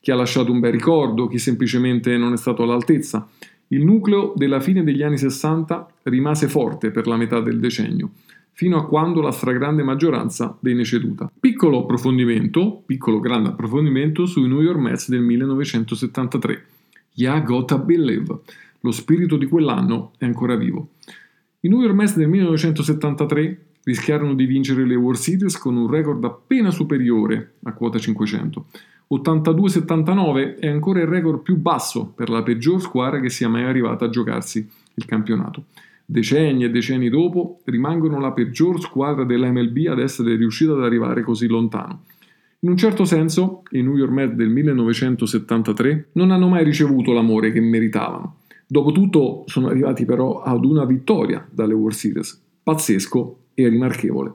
Speaker 1: chi ha lasciato un bel ricordo, chi semplicemente non è stato all'altezza. Il nucleo della fine degli anni 60 rimase forte per la metà del decennio fino a quando la stragrande maggioranza venne ceduta. Piccolo approfondimento, piccolo grande approfondimento sui New York Mets del 1973. Ya Gotta Believe. Lo spirito di quell'anno è ancora vivo. I New York Mets del 1973 rischiarono di vincere le World Series con un record appena superiore a quota 500. 82-79 è ancora il record più basso per la peggior squadra che sia mai arrivata a giocarsi il campionato decenni e decenni dopo, rimangono la peggior squadra dell'MLB ad essere riuscita ad arrivare così lontano. In un certo senso, i New York Mets del 1973 non hanno mai ricevuto l'amore che meritavano. Dopotutto sono arrivati però ad una vittoria dalle World Series, pazzesco e rimarchevole.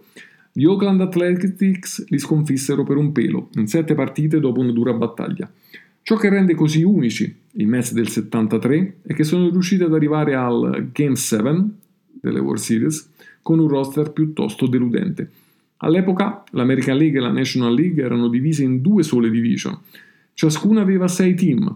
Speaker 1: Gli Oakland Athletics li sconfissero per un pelo, in sette partite dopo una dura battaglia. Ciò che rende così unici i Mets del 73 è che sono riusciti ad arrivare al Game 7 delle World Series con un roster piuttosto deludente. All'epoca l'American League e la National League erano divise in due sole division. Ciascuna aveva sei team.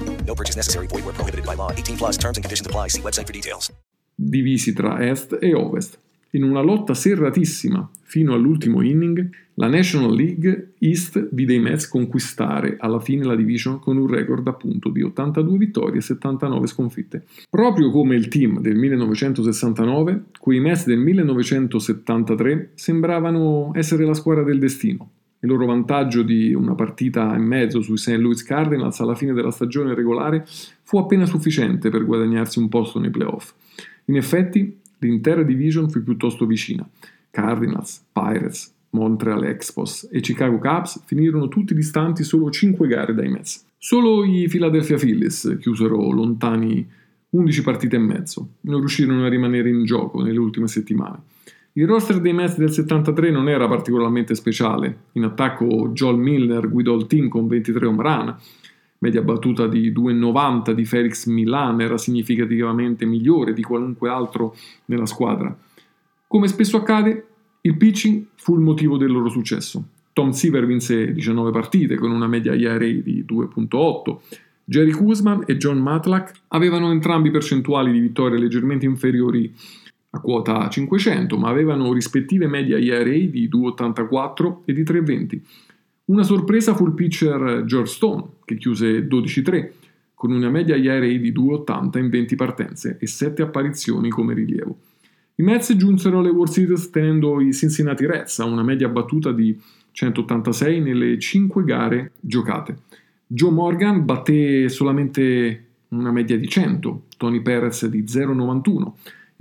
Speaker 7: No purchase necessary. Void where prohibited by law. 18 plus terms and conditions apply. See website for details.
Speaker 1: Divisi tra Est e Ovest. In una lotta serratissima fino all'ultimo inning, la National League East vide i Mets conquistare alla fine la division con un record appunto di 82 vittorie e 79 sconfitte. Proprio come il team del 1969, quei Mets del 1973 sembravano essere la squadra del destino. Il loro vantaggio di una partita e mezzo sui St. Louis Cardinals alla fine della stagione regolare fu appena sufficiente per guadagnarsi un posto nei playoff. In effetti, l'intera division fu piuttosto vicina. Cardinals, Pirates, Montreal Expos e Chicago Cubs finirono tutti distanti solo 5 gare dai Mets. Solo i Philadelphia Phillies chiusero lontani 11 partite e mezzo, non riuscirono a rimanere in gioco nelle ultime settimane. Il roster dei Mets del 73 non era particolarmente speciale. In attacco Joel Milner guidò il team con 23 home run, media battuta di 2,90 di Felix Milan era significativamente migliore di qualunque altro nella squadra. Come spesso accade, il pitching fu il motivo del loro successo. Tom Seaver vinse 19 partite con una media ERA di 2.8. Jerry Kuzman e John Matlack avevano entrambi percentuali di vittorie leggermente inferiori a quota 500, ma avevano rispettive media ERA di 2,84 e di 3,20. Una sorpresa fu il pitcher George Stone, che chiuse 12-3, con una media ERA di 2,80 in 20 partenze e 7 apparizioni come rilievo. I Mets giunsero alle World Series tenendo i Cincinnati Reds a una media battuta di 186 nelle 5 gare giocate. Joe Morgan batté solamente una media di 100, Tony Perez di 0,91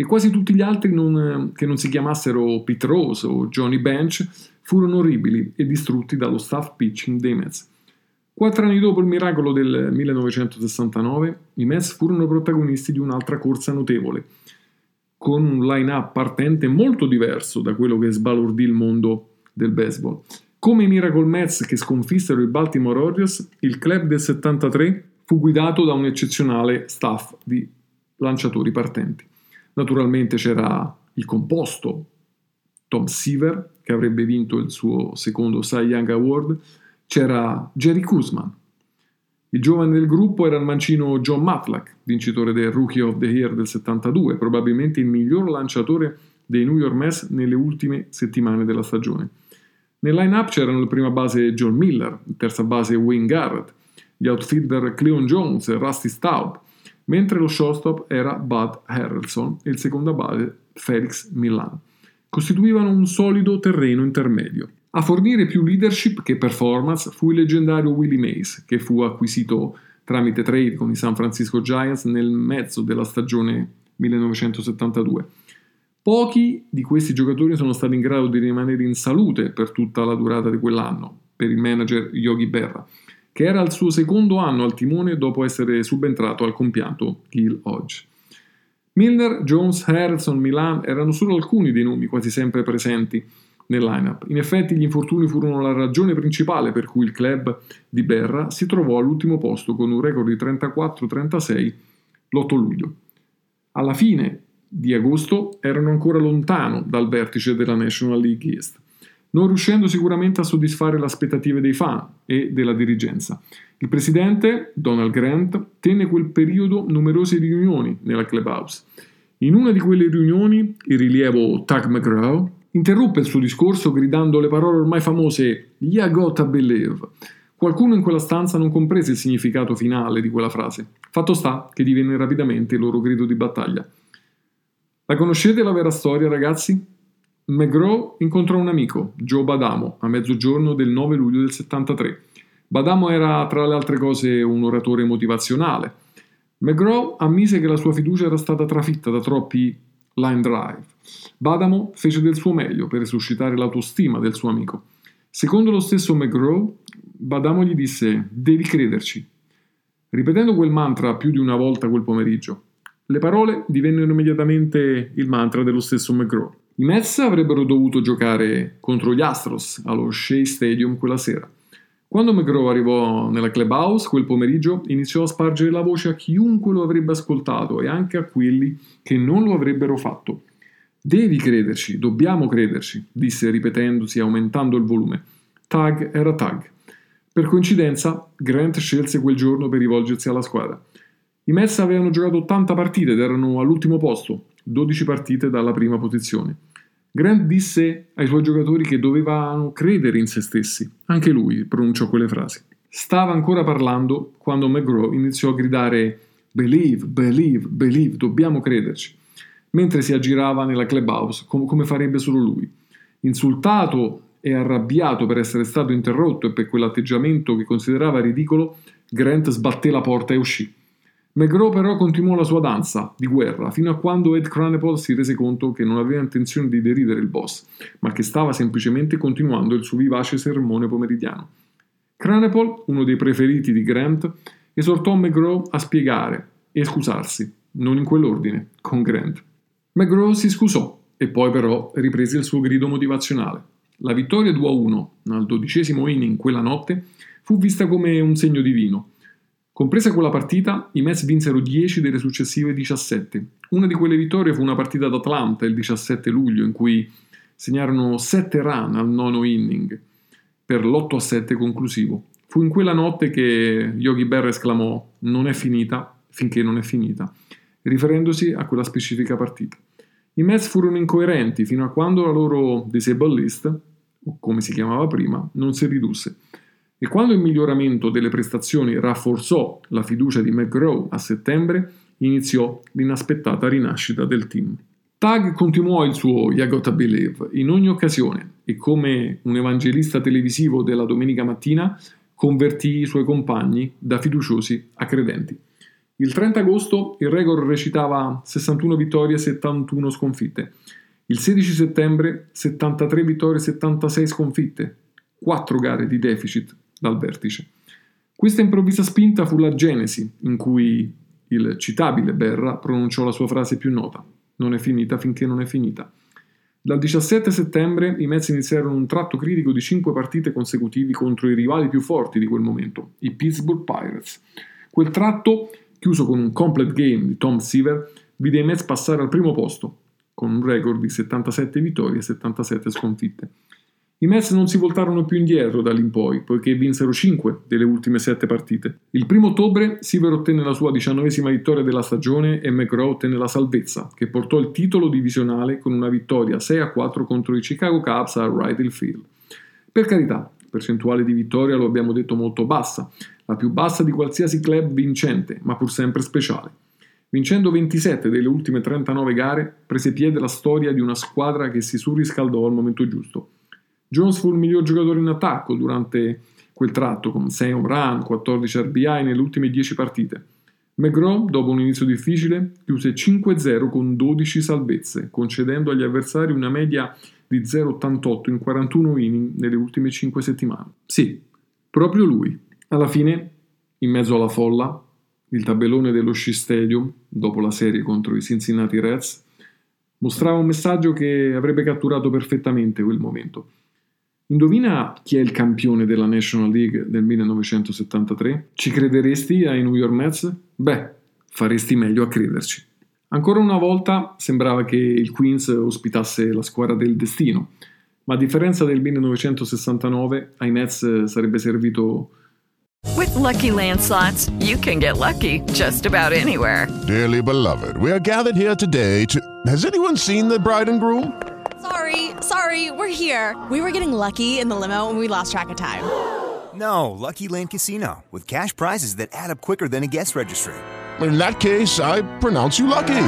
Speaker 1: e quasi tutti gli altri non, che non si chiamassero Pete Rose o Johnny Bench furono orribili e distrutti dallo staff pitching dei Mets. Quattro anni dopo il miracolo del 1969, i Mets furono protagonisti di un'altra corsa notevole, con un line-up partente molto diverso da quello che sbalordì il mondo del baseball. Come i Miracle Mets che sconfissero i Baltimore Orioles, il club del 73 fu guidato da un eccezionale staff di lanciatori partenti. Naturalmente c'era il composto Tom Seaver, che avrebbe vinto il suo secondo Cy Young Award, c'era Jerry Kuzman. Il giovane del gruppo era il mancino John Matlack, vincitore del Rookie of the Year del 72, probabilmente il miglior lanciatore dei New York Mets nelle ultime settimane della stagione. Nel line-up c'erano la prima base John Miller, in terza base Wayne Garrett, gli outfielder Cleon Jones e Rusty Staub, mentre lo shortstop era Bud Harrelson e il seconda base Felix Milan. Costituivano un solido terreno intermedio. A fornire più leadership che performance fu il leggendario Willie Mays, che fu acquisito tramite trade con i San Francisco Giants nel mezzo della stagione 1972. Pochi di questi giocatori sono stati in grado di rimanere in salute per tutta la durata di quell'anno, per il manager Yogi Berra, che era al suo secondo anno al timone dopo essere subentrato al compianto Gil Hodge. Milner, Jones, Harrison, Milan erano solo alcuni dei nomi quasi sempre presenti nel lineup. In effetti gli infortuni furono la ragione principale per cui il club di Berra si trovò all'ultimo posto con un record di 34-36 l'8 luglio. Alla fine di agosto erano ancora lontano dal vertice della National League East, non riuscendo sicuramente a soddisfare le aspettative dei fan e della dirigenza. Il presidente, Donald Grant, tenne quel periodo numerose riunioni nella clubhouse. In una di quelle riunioni, il rilievo Tug McGraw interruppe il suo discorso gridando le parole ormai famose "Ya gotta believe". Qualcuno in quella stanza non comprese il significato finale di quella frase. Fatto sta che divenne rapidamente il loro grido di battaglia. La conoscete la vera storia, ragazzi? McGraw incontrò un amico, Joe Badamo, a mezzogiorno del 9 luglio del 73. Badamo era, tra le altre cose, un oratore motivazionale. McGraw ammise che la sua fiducia era stata trafitta da troppi line drive. Badamo fece del suo meglio per suscitare l'autostima del suo amico. Secondo lo stesso McGraw, Badamo gli disse: Devi crederci. Ripetendo quel mantra più di una volta quel pomeriggio, le parole divennero immediatamente il mantra dello stesso McGraw. I Mets avrebbero dovuto giocare contro gli Astros allo Shea Stadium quella sera. Quando McGraw arrivò nella clubhouse quel pomeriggio, iniziò a spargere la voce a chiunque lo avrebbe ascoltato e anche a quelli che non lo avrebbero fatto. Devi crederci, dobbiamo crederci, disse ripetendosi e aumentando il volume. Tag era tag. Per coincidenza, Grant scelse quel giorno per rivolgersi alla squadra. I Mets avevano giocato 80 partite ed erano all'ultimo posto, 12 partite dalla prima posizione. Grant disse ai suoi giocatori che dovevano credere in se stessi. Anche lui pronunciò quelle frasi. Stava ancora parlando quando McGraw iniziò a gridare Believe, believe, believe, dobbiamo crederci, mentre si aggirava nella clubhouse com- come farebbe solo lui. Insultato e arrabbiato per essere stato interrotto e per quell'atteggiamento che considerava ridicolo, Grant sbatté la porta e uscì. McGraw però continuò la sua danza di guerra fino a quando Ed Cranapole si rese conto che non aveva intenzione di deridere il boss, ma che stava semplicemente continuando il suo vivace sermone pomeridiano. Cranapole, uno dei preferiti di Grant, esortò McGraw a spiegare e scusarsi, non in quell'ordine, con Grant. McGraw si scusò e poi però riprese il suo grido motivazionale. La vittoria 2-1 al dodicesimo inning quella notte fu vista come un segno divino. Compresa quella partita, i Mets vinsero 10 delle successive 17. Una di quelle vittorie fu una partita ad Atlanta il 17 luglio, in cui segnarono 7 run al nono inning per l'8-7 conclusivo. Fu in quella notte che Yogi Berra esclamò non è finita finché non è finita, riferendosi a quella specifica partita. I Mets furono incoerenti fino a quando la loro disable list, o come si chiamava prima, non si ridusse. E quando il miglioramento delle prestazioni rafforzò la fiducia di McGraw a settembre, iniziò l'inaspettata rinascita del team. Tag continuò il suo You Gotta Believe in ogni occasione e come un evangelista televisivo della domenica mattina convertì i suoi compagni da fiduciosi a credenti. Il 30 agosto il record recitava 61 vittorie e 71 sconfitte. Il 16 settembre 73 vittorie e 76 sconfitte, 4 gare di deficit dal vertice. Questa improvvisa spinta fu la genesi in cui il citabile Berra pronunciò la sua frase più nota: Non è finita finché non è finita. Dal 17 settembre i Mets iniziarono un tratto critico di 5 partite consecutivi contro i rivali più forti di quel momento, i Pittsburgh Pirates. Quel tratto, chiuso con un complete game di Tom Seaver, vide i Mets passare al primo posto, con un record di 77 vittorie e 77 sconfitte. I Mets non si voltarono più indietro da lì in poi, poiché vinsero 5 delle ultime 7 partite. Il primo ottobre Siever ottenne la sua diciannovesima vittoria della stagione e McGraw ottenne la salvezza, che portò il titolo divisionale con una vittoria 6-4 contro i Chicago Cubs a Wright Field. Per carità, percentuale di vittoria lo abbiamo detto molto bassa, la più bassa di qualsiasi club vincente, ma pur sempre speciale. Vincendo 27 delle ultime 39 gare, prese piede la storia di una squadra che si surriscaldò al momento giusto. Jones fu il miglior giocatore in attacco durante quel tratto, con 6 home run, 14 RBI nelle ultime 10 partite. McGraw, dopo un inizio difficile, chiuse 5-0 con 12 salvezze, concedendo agli avversari una media di 0,88 in 41 inning nelle ultime 5 settimane. Sì, proprio lui. Alla fine, in mezzo alla folla, il tabellone dello Shea Stadium, dopo la serie contro i Cincinnati Reds, Mostrava un messaggio che avrebbe catturato perfettamente quel momento. Indovina chi è il campione della National League del 1973? Ci crederesti ai New York Mets? Beh, faresti meglio a crederci. Ancora una volta sembrava che il Queens ospitasse la squadra del destino, ma a differenza del 1969 ai Mets sarebbe servito
Speaker 8: With lucky landslots, you can get lucky just about anywhere.
Speaker 9: Dearly beloved, we are gathered here today to. Has anyone seen the bride and groom?
Speaker 10: Sorry, sorry, we're here. We were getting lucky in the limo and we lost track of time.
Speaker 11: No, Lucky Land Casino, with cash prizes that add up quicker than a guest registry.
Speaker 9: In that case, I pronounce you lucky.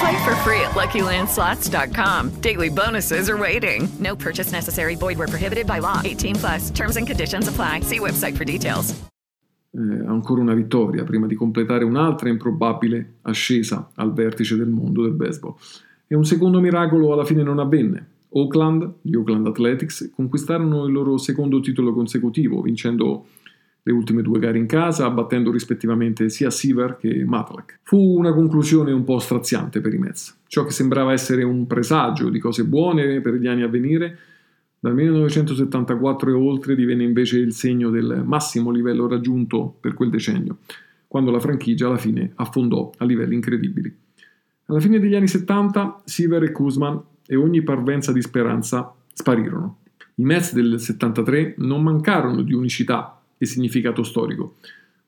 Speaker 8: Play for free at LuckyLandSlots.com. Daily bonuses are waiting. No purchase necessary. Void were prohibited by law. 18 plus. Terms and conditions apply. See website for details.
Speaker 1: Eh, ancora una vittoria prima di completare un'altra improbabile ascesa al vertice del mondo del baseball. E un secondo miracolo alla fine non avvenne. Oakland, gli Oakland Athletics, conquistarono il loro secondo titolo consecutivo, vincendo le ultime due gare in casa, battendo rispettivamente sia Seaver che Matlack. Fu una conclusione un po' straziante per i Mets. Ciò che sembrava essere un presagio di cose buone per gli anni a venire, dal 1974 e oltre divenne invece il segno del massimo livello raggiunto per quel decennio, quando la franchigia alla fine affondò a livelli incredibili. Alla fine degli anni 70, Seaver e Kuzman e ogni parvenza di speranza sparirono. I Mets del 73 non mancarono di unicità e significato storico.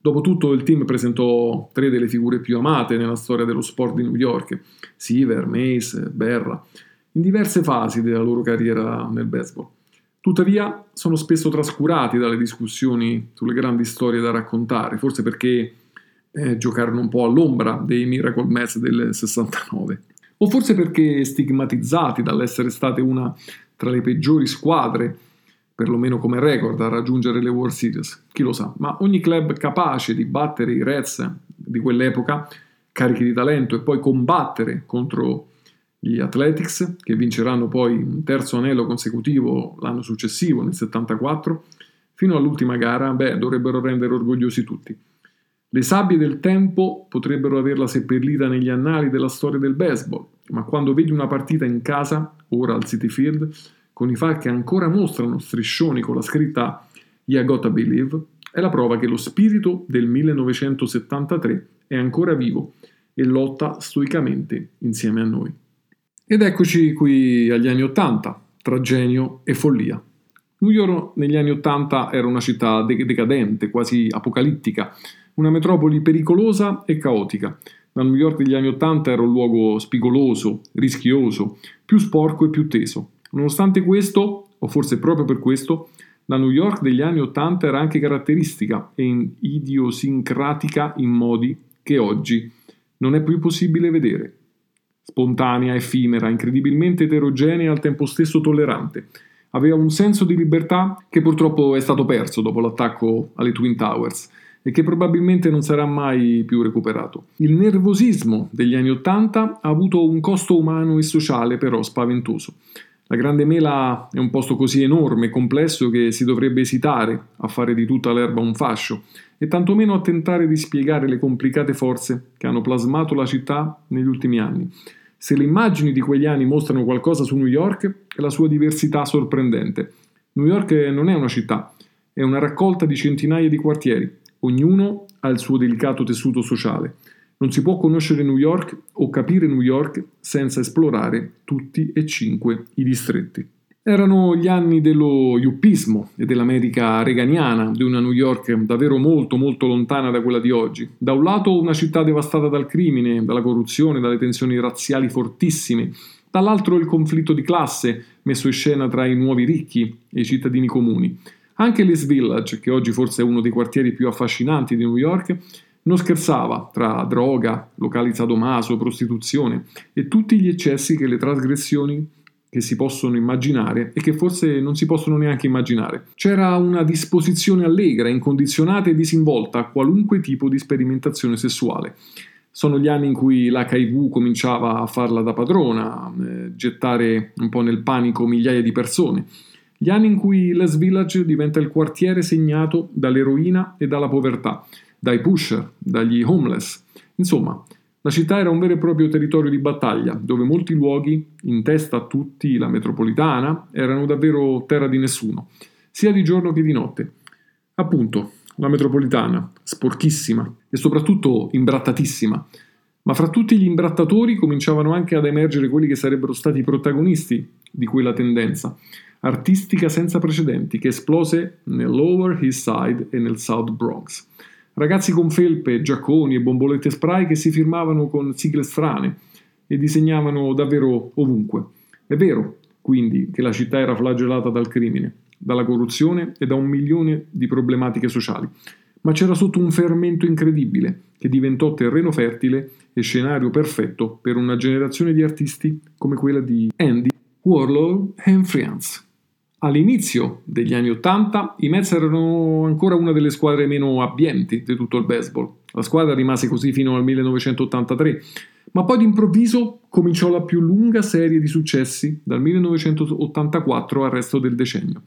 Speaker 1: Dopotutto il team presentò tre delle figure più amate nella storia dello sport di New York, Seaver, Mace, Berra, in diverse fasi della loro carriera nel baseball. Tuttavia sono spesso trascurati dalle discussioni sulle grandi storie da raccontare, forse perché eh, giocarono un po' all'ombra dei Miracle Mets del 69, o forse perché stigmatizzati dall'essere state una tra le peggiori squadre perlomeno come record, a raggiungere le World Series, chi lo sa, ma ogni club capace di battere i Reds di quell'epoca, carichi di talento, e poi combattere contro gli Athletics, che vinceranno poi un terzo anello consecutivo l'anno successivo, nel 74, fino all'ultima gara, beh, dovrebbero rendere orgogliosi tutti. Le sabbie del tempo potrebbero averla seppellita negli annali della storia del baseball, ma quando vedi una partita in casa, ora al City Field, con i file che ancora mostrano striscioni con la scritta Yeah Gotta Believe, è la prova che lo spirito del 1973 è ancora vivo e lotta stoicamente insieme a noi. Ed eccoci qui agli anni Ottanta, tra genio e follia. New York negli anni Ottanta era una città decadente, quasi apocalittica, una metropoli pericolosa e caotica. La New York degli anni Ottanta era un luogo spigoloso, rischioso, più sporco e più teso. Nonostante questo, o forse proprio per questo, la New York degli anni Ottanta era anche caratteristica e idiosincratica in modi che oggi non è più possibile vedere. Spontanea, effimera, incredibilmente eterogenea e al tempo stesso tollerante. Aveva un senso di libertà che purtroppo è stato perso dopo l'attacco alle Twin Towers e che probabilmente non sarà mai più recuperato. Il nervosismo degli anni Ottanta ha avuto un costo umano e sociale però spaventoso. La Grande Mela è un posto così enorme e complesso che si dovrebbe esitare a fare di tutta l'erba un fascio e tantomeno a tentare di spiegare le complicate forze che hanno plasmato la città negli ultimi anni. Se le immagini di quegli anni mostrano qualcosa su New York, è la sua diversità sorprendente. New York non è una città, è una raccolta di centinaia di quartieri, ognuno ha il suo delicato tessuto sociale. Non si può conoscere New York o capire New York senza esplorare tutti e cinque i distretti. Erano gli anni dello yuppismo e dell'America reganiana, di una New York davvero molto molto lontana da quella di oggi. Da un lato una città devastata dal crimine, dalla corruzione, dalle tensioni razziali fortissime, dall'altro il conflitto di classe messo in scena tra i nuovi ricchi e i cittadini comuni. Anche l'East Village, che oggi forse è uno dei quartieri più affascinanti di New York, non scherzava tra droga, locali sadomaso, prostituzione e tutti gli eccessi che le trasgressioni che si possono immaginare e che forse non si possono neanche immaginare. C'era una disposizione allegra, incondizionata e disinvolta a qualunque tipo di sperimentazione sessuale. Sono gli anni in cui l'HIV cominciava a farla da padrona, eh, gettare un po' nel panico migliaia di persone. Gli anni in cui Les Village diventa il quartiere segnato dall'eroina e dalla povertà, dai pusher, dagli homeless. Insomma, La città era un vero e proprio territorio di battaglia, dove molti luoghi, in testa a tutti la metropolitana, erano davvero terra di nessuno, sia di giorno che di notte. Appunto, la metropolitana, sporchissima e soprattutto imbrattatissima, ma fra tutti gli imbrattatori cominciavano anche ad emergere quelli che sarebbero stati i protagonisti di quella tendenza, artistica senza precedenti, che esplose nel Lower East Side e nel South Bronx. Ragazzi con felpe, giacconi e bombolette spray che si firmavano con sigle strane e disegnavano davvero ovunque. È vero, quindi, che la città era flagellata dal crimine, dalla corruzione e da un milione di problematiche sociali, ma c'era sotto un fermento incredibile che diventò terreno fertile e scenario perfetto per una generazione di artisti come quella di Andy Warlow and Friends. All'inizio degli anni Ottanta i Mets erano ancora una delle squadre meno abbienti di tutto il baseball. La squadra rimase così fino al 1983, ma poi d'improvviso cominciò la più lunga serie di successi dal 1984 al resto del decennio.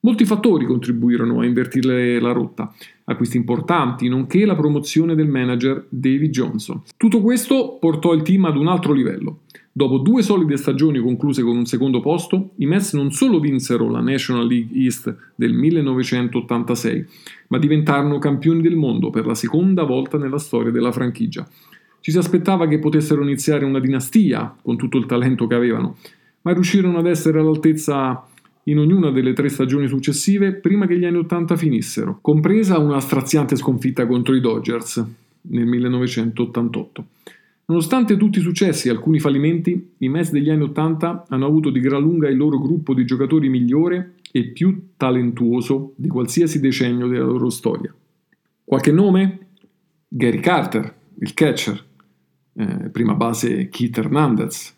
Speaker 1: Molti fattori contribuirono a invertire la rotta, acquisti importanti, nonché la promozione del manager David Johnson. Tutto questo portò il team ad un altro livello. Dopo due solide stagioni concluse con un secondo posto, i Mets non solo vinsero la National League East del 1986, ma diventarono campioni del mondo per la seconda volta nella storia della franchigia. Ci si aspettava che potessero iniziare una dinastia con tutto il talento che avevano, ma riuscirono ad essere all'altezza in ognuna delle tre stagioni successive prima che gli anni Ottanta finissero, compresa una straziante sconfitta contro i Dodgers nel 1988. Nonostante tutti i successi e alcuni fallimenti, i Mets degli anni Ottanta hanno avuto di gran lunga il loro gruppo di giocatori migliore e più talentuoso di qualsiasi decennio della loro storia. Qualche nome? Gary Carter, il catcher, eh, prima base Keith Hernandez,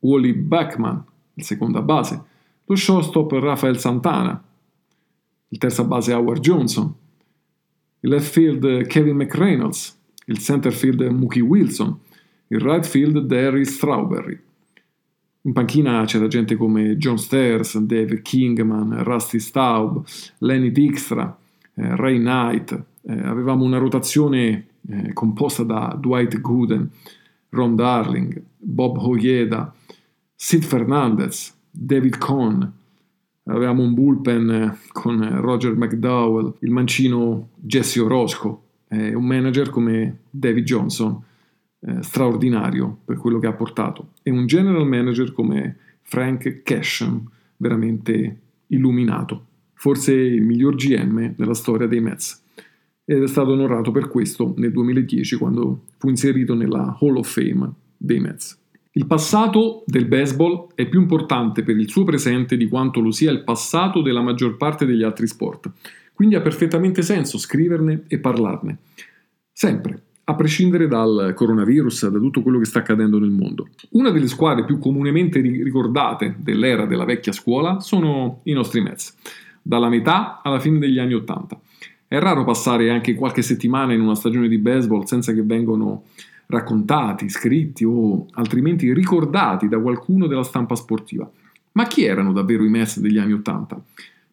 Speaker 1: Wally Beckman, il seconda base, lo shortstop Rafael Santana, il terza base Howard Johnson, il left field Kevin McReynolds, il center field Mookie Wilson, il right field Derry Strawberry. In panchina c'era gente come John Stairs, Dave Kingman, Rusty Staub, Lenny Dijkstra, eh, Ray Knight. Eh, avevamo una rotazione eh, composta da Dwight Gooden, Ron Darling, Bob Hoyeda, Sid Fernandez, David Cohn. Avevamo un bullpen eh, con Roger McDowell, il mancino Jesse Orosco, e un manager come David Johnson eh, straordinario per quello che ha portato. E un general manager come Frank Cashen veramente illuminato, forse il miglior GM nella storia dei Mets. Ed è stato onorato per questo nel 2010 quando fu inserito nella Hall of Fame dei Mets. Il passato del baseball è più importante per il suo presente di quanto lo sia il passato della maggior parte degli altri sport, quindi ha perfettamente senso scriverne e parlarne. Sempre, a prescindere dal coronavirus, da tutto quello che sta accadendo nel mondo. Una delle squadre più comunemente ricordate dell'era della vecchia scuola sono i nostri Mets, dalla metà alla fine degli anni Ottanta. È raro passare anche qualche settimana in una stagione di baseball senza che vengano raccontati, scritti o altrimenti ricordati da qualcuno della stampa sportiva. Ma chi erano davvero i Mets degli anni Ottanta?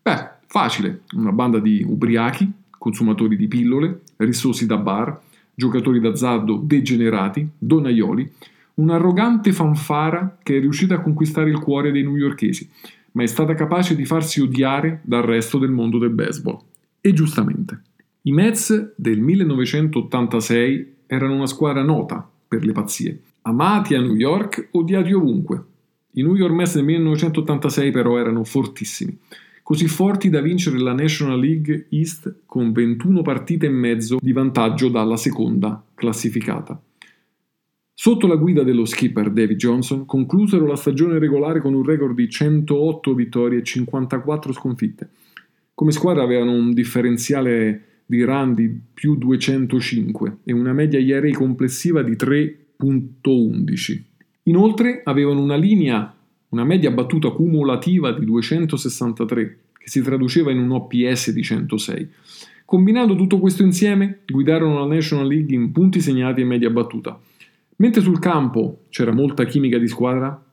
Speaker 1: Beh, facile, una banda di ubriachi, consumatori di pillole, rissosi da bar, giocatori d'azzardo degenerati, donaioli, un'arrogante fanfara che è riuscita a conquistare il cuore dei newyorkesi, ma è stata capace di farsi odiare dal resto del mondo del baseball. E giustamente. I Mets del 1986 erano una squadra nota per le pazzie, amati a New York, odiati ovunque. I New York Mets del 1986 però erano fortissimi così forti da vincere la National League East con 21 partite e mezzo di vantaggio dalla seconda classificata. Sotto la guida dello skipper David Johnson conclusero la stagione regolare con un record di 108 vittorie e 54 sconfitte. Come squadra avevano un differenziale di run di più 205 e una media IRA complessiva di 3.11. Inoltre avevano una linea una media battuta cumulativa di 263, che si traduceva in un OPS di 106. Combinando tutto questo insieme, guidarono la National League in punti segnati e media battuta. Mentre sul campo c'era molta chimica di squadra,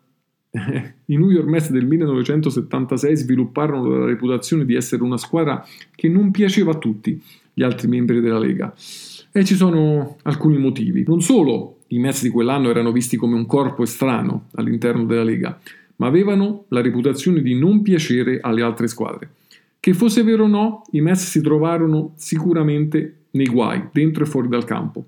Speaker 1: i New York Mets del 1976 svilupparono la reputazione di essere una squadra che non piaceva a tutti gli altri membri della Lega. E ci sono alcuni motivi. Non solo i Mets di quell'anno erano visti come un corpo estraneo all'interno della Lega, ma avevano la reputazione di non piacere alle altre squadre. Che fosse vero o no, i Mets si trovarono sicuramente nei guai, dentro e fuori dal campo.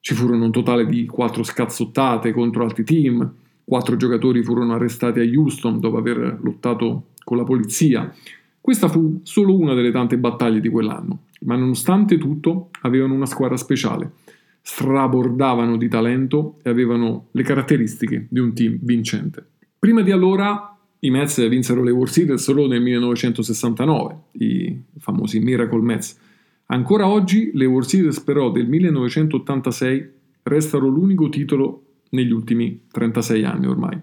Speaker 1: Ci furono un totale di quattro scazzottate contro altri team, quattro giocatori furono arrestati a Houston dopo aver lottato con la polizia. Questa fu solo una delle tante battaglie di quell'anno, ma nonostante tutto avevano una squadra speciale, strabordavano di talento e avevano le caratteristiche di un team vincente. Prima di allora i Mets vinsero le World Series solo nel 1969, i famosi Miracle Mets. Ancora oggi le World Series però del 1986 restano l'unico titolo negli ultimi 36 anni ormai.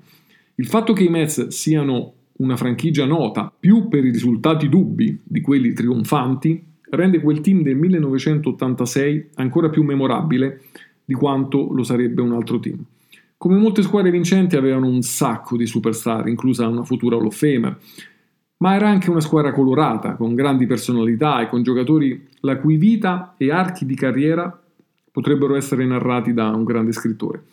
Speaker 1: Il fatto che i Mets siano una franchigia nota più per i risultati dubbi di quelli trionfanti rende quel team del 1986 ancora più memorabile di quanto lo sarebbe un altro team. Come molte squadre vincenti avevano un sacco di superstar, inclusa una futura Hall of Famer, ma era anche una squadra colorata, con grandi personalità e con giocatori la cui vita e archi di carriera potrebbero essere narrati da un grande scrittore.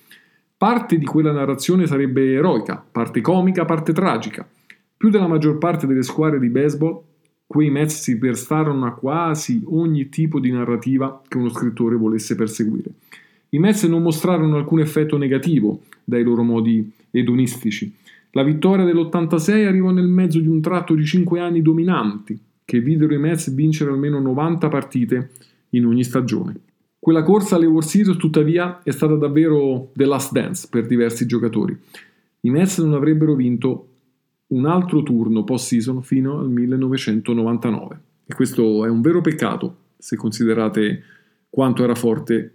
Speaker 1: Parte di quella narrazione sarebbe eroica, parte comica, parte tragica. Più della maggior parte delle squadre di baseball, quei Mets si prestarono a quasi ogni tipo di narrativa che uno scrittore volesse perseguire. I Mets non mostrarono alcun effetto negativo dai loro modi edonistici. La vittoria dell'86 arrivò nel mezzo di un tratto di 5 anni dominanti, che videro i Mets vincere almeno 90 partite in ogni stagione. Quella corsa alle World Series, tuttavia, è stata davvero the last dance per diversi giocatori. I Mets non avrebbero vinto un altro turno post-season fino al 1999. E questo è un vero peccato se considerate quanto era forte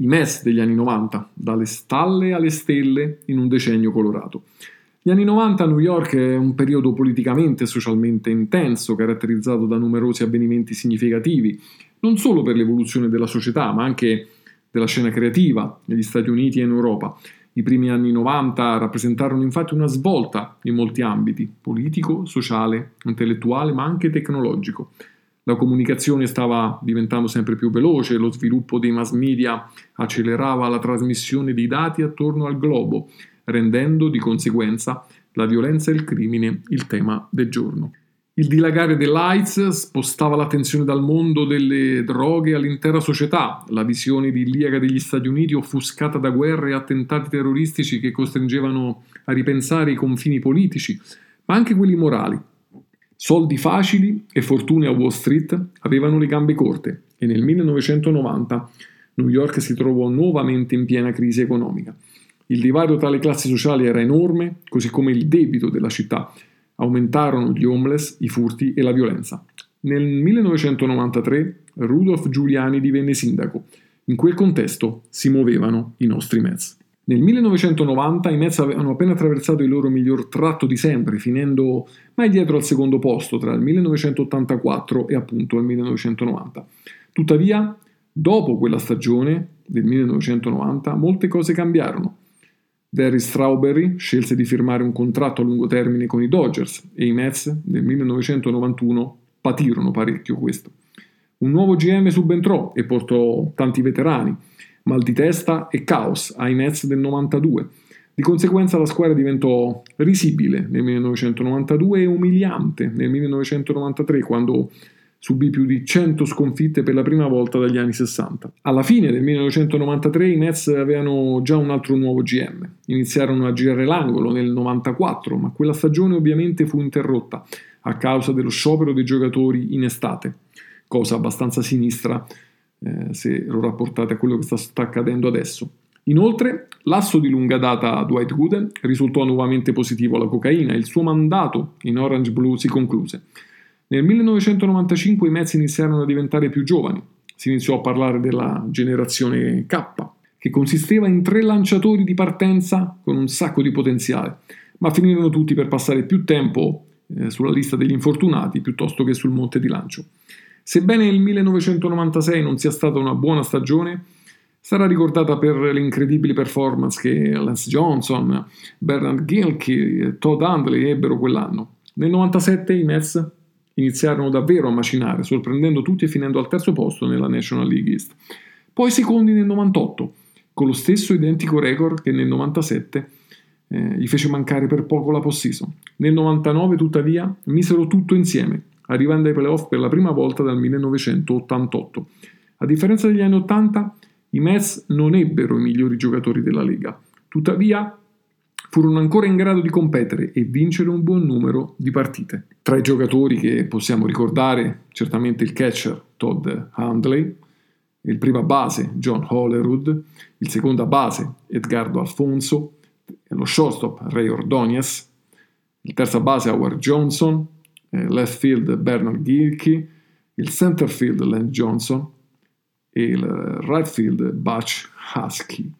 Speaker 1: i Mets degli anni 90, dalle stalle alle stelle in un decennio colorato. Gli anni 90 a New York è un periodo politicamente e socialmente intenso, caratterizzato da numerosi avvenimenti significativi, non solo per l'evoluzione della società, ma anche della scena creativa negli Stati Uniti e in Europa. I primi anni 90 rappresentarono infatti una svolta in molti ambiti, politico, sociale, intellettuale, ma anche tecnologico. La comunicazione stava diventando sempre più veloce, lo sviluppo dei mass media accelerava la trasmissione di dati attorno al globo, rendendo di conseguenza la violenza e il crimine il tema del giorno. Il dilagare dell'AIDS spostava l'attenzione dal mondo delle droghe all'intera società, la visione idilliaca degli Stati Uniti offuscata da guerre e attentati terroristici che costringevano a ripensare i confini politici, ma anche quelli morali, Soldi facili e fortune a Wall Street avevano le gambe corte e nel 1990 New York si trovò nuovamente in piena crisi economica. Il divario tra le classi sociali era enorme, così come il debito della città. Aumentarono gli homeless, i furti e la violenza. Nel 1993 Rudolph Giuliani divenne sindaco. In quel contesto si muovevano i nostri Mets. Nel 1990 i Mets avevano appena attraversato il loro miglior tratto di sempre, finendo mai dietro al secondo posto tra il 1984 e appunto il 1990. Tuttavia, dopo quella stagione del 1990, molte cose cambiarono. Darry Strawberry scelse di firmare un contratto a lungo termine con i Dodgers e i Mets nel 1991 patirono parecchio questo. Un nuovo GM subentrò e portò tanti veterani mal di testa e caos ai Mets del 92. Di conseguenza la squadra diventò risibile nel 1992 e umiliante nel 1993 quando subì più di 100 sconfitte per la prima volta dagli anni 60. Alla fine del 1993 i Mets avevano già un altro nuovo GM. Iniziarono a girare l'angolo nel 94, ma quella stagione ovviamente fu interrotta a causa dello sciopero dei giocatori in estate, cosa abbastanza sinistra eh, se lo rapportate a quello che sta, accadendo adesso. Inoltre, l'asso di lunga data Dwight Gooden risultò nuovamente positivo alla cocaina e il suo mandato in Orange Blue si concluse. Nel 1995 i Mets iniziarono a diventare più giovani. Si iniziò a parlare della generazione K, che consisteva in tre lanciatori di partenza con un sacco di potenziale, ma finirono tutti per passare più tempo eh, sulla lista degli infortunati piuttosto che sul monte di lancio. Sebbene il 1996 non sia stata una buona stagione, sarà ricordata per le incredibili performance che Lance Johnson, Bernard Gilkey e Todd Hundley ebbero quell'anno. Nel 97 i Mets iniziarono davvero a macinare, sorprendendo tutti e finendo al terzo posto nella National League East. Poi secondi nel 98, con lo stesso identico record che nel 97 eh, gli fece mancare per poco la postseason. Nel 99, tuttavia, misero tutto insieme, arrivando ai playoff per la prima volta dal 1988. A differenza degli anni 80, i Mets non ebbero i migliori giocatori della Lega. Tuttavia, furono ancora in grado di competere e vincere un buon numero di partite. Tra i giocatori che possiamo ricordare, certamente il catcher Todd Handley, il prima base John Hollerwood, il seconda base Edgardo Alfonso, lo shortstop Ray Ordonez, il terza base Howard Johnson, left field Bernard Gilkey, il center field Lance Johnson e il right field Butch Husky.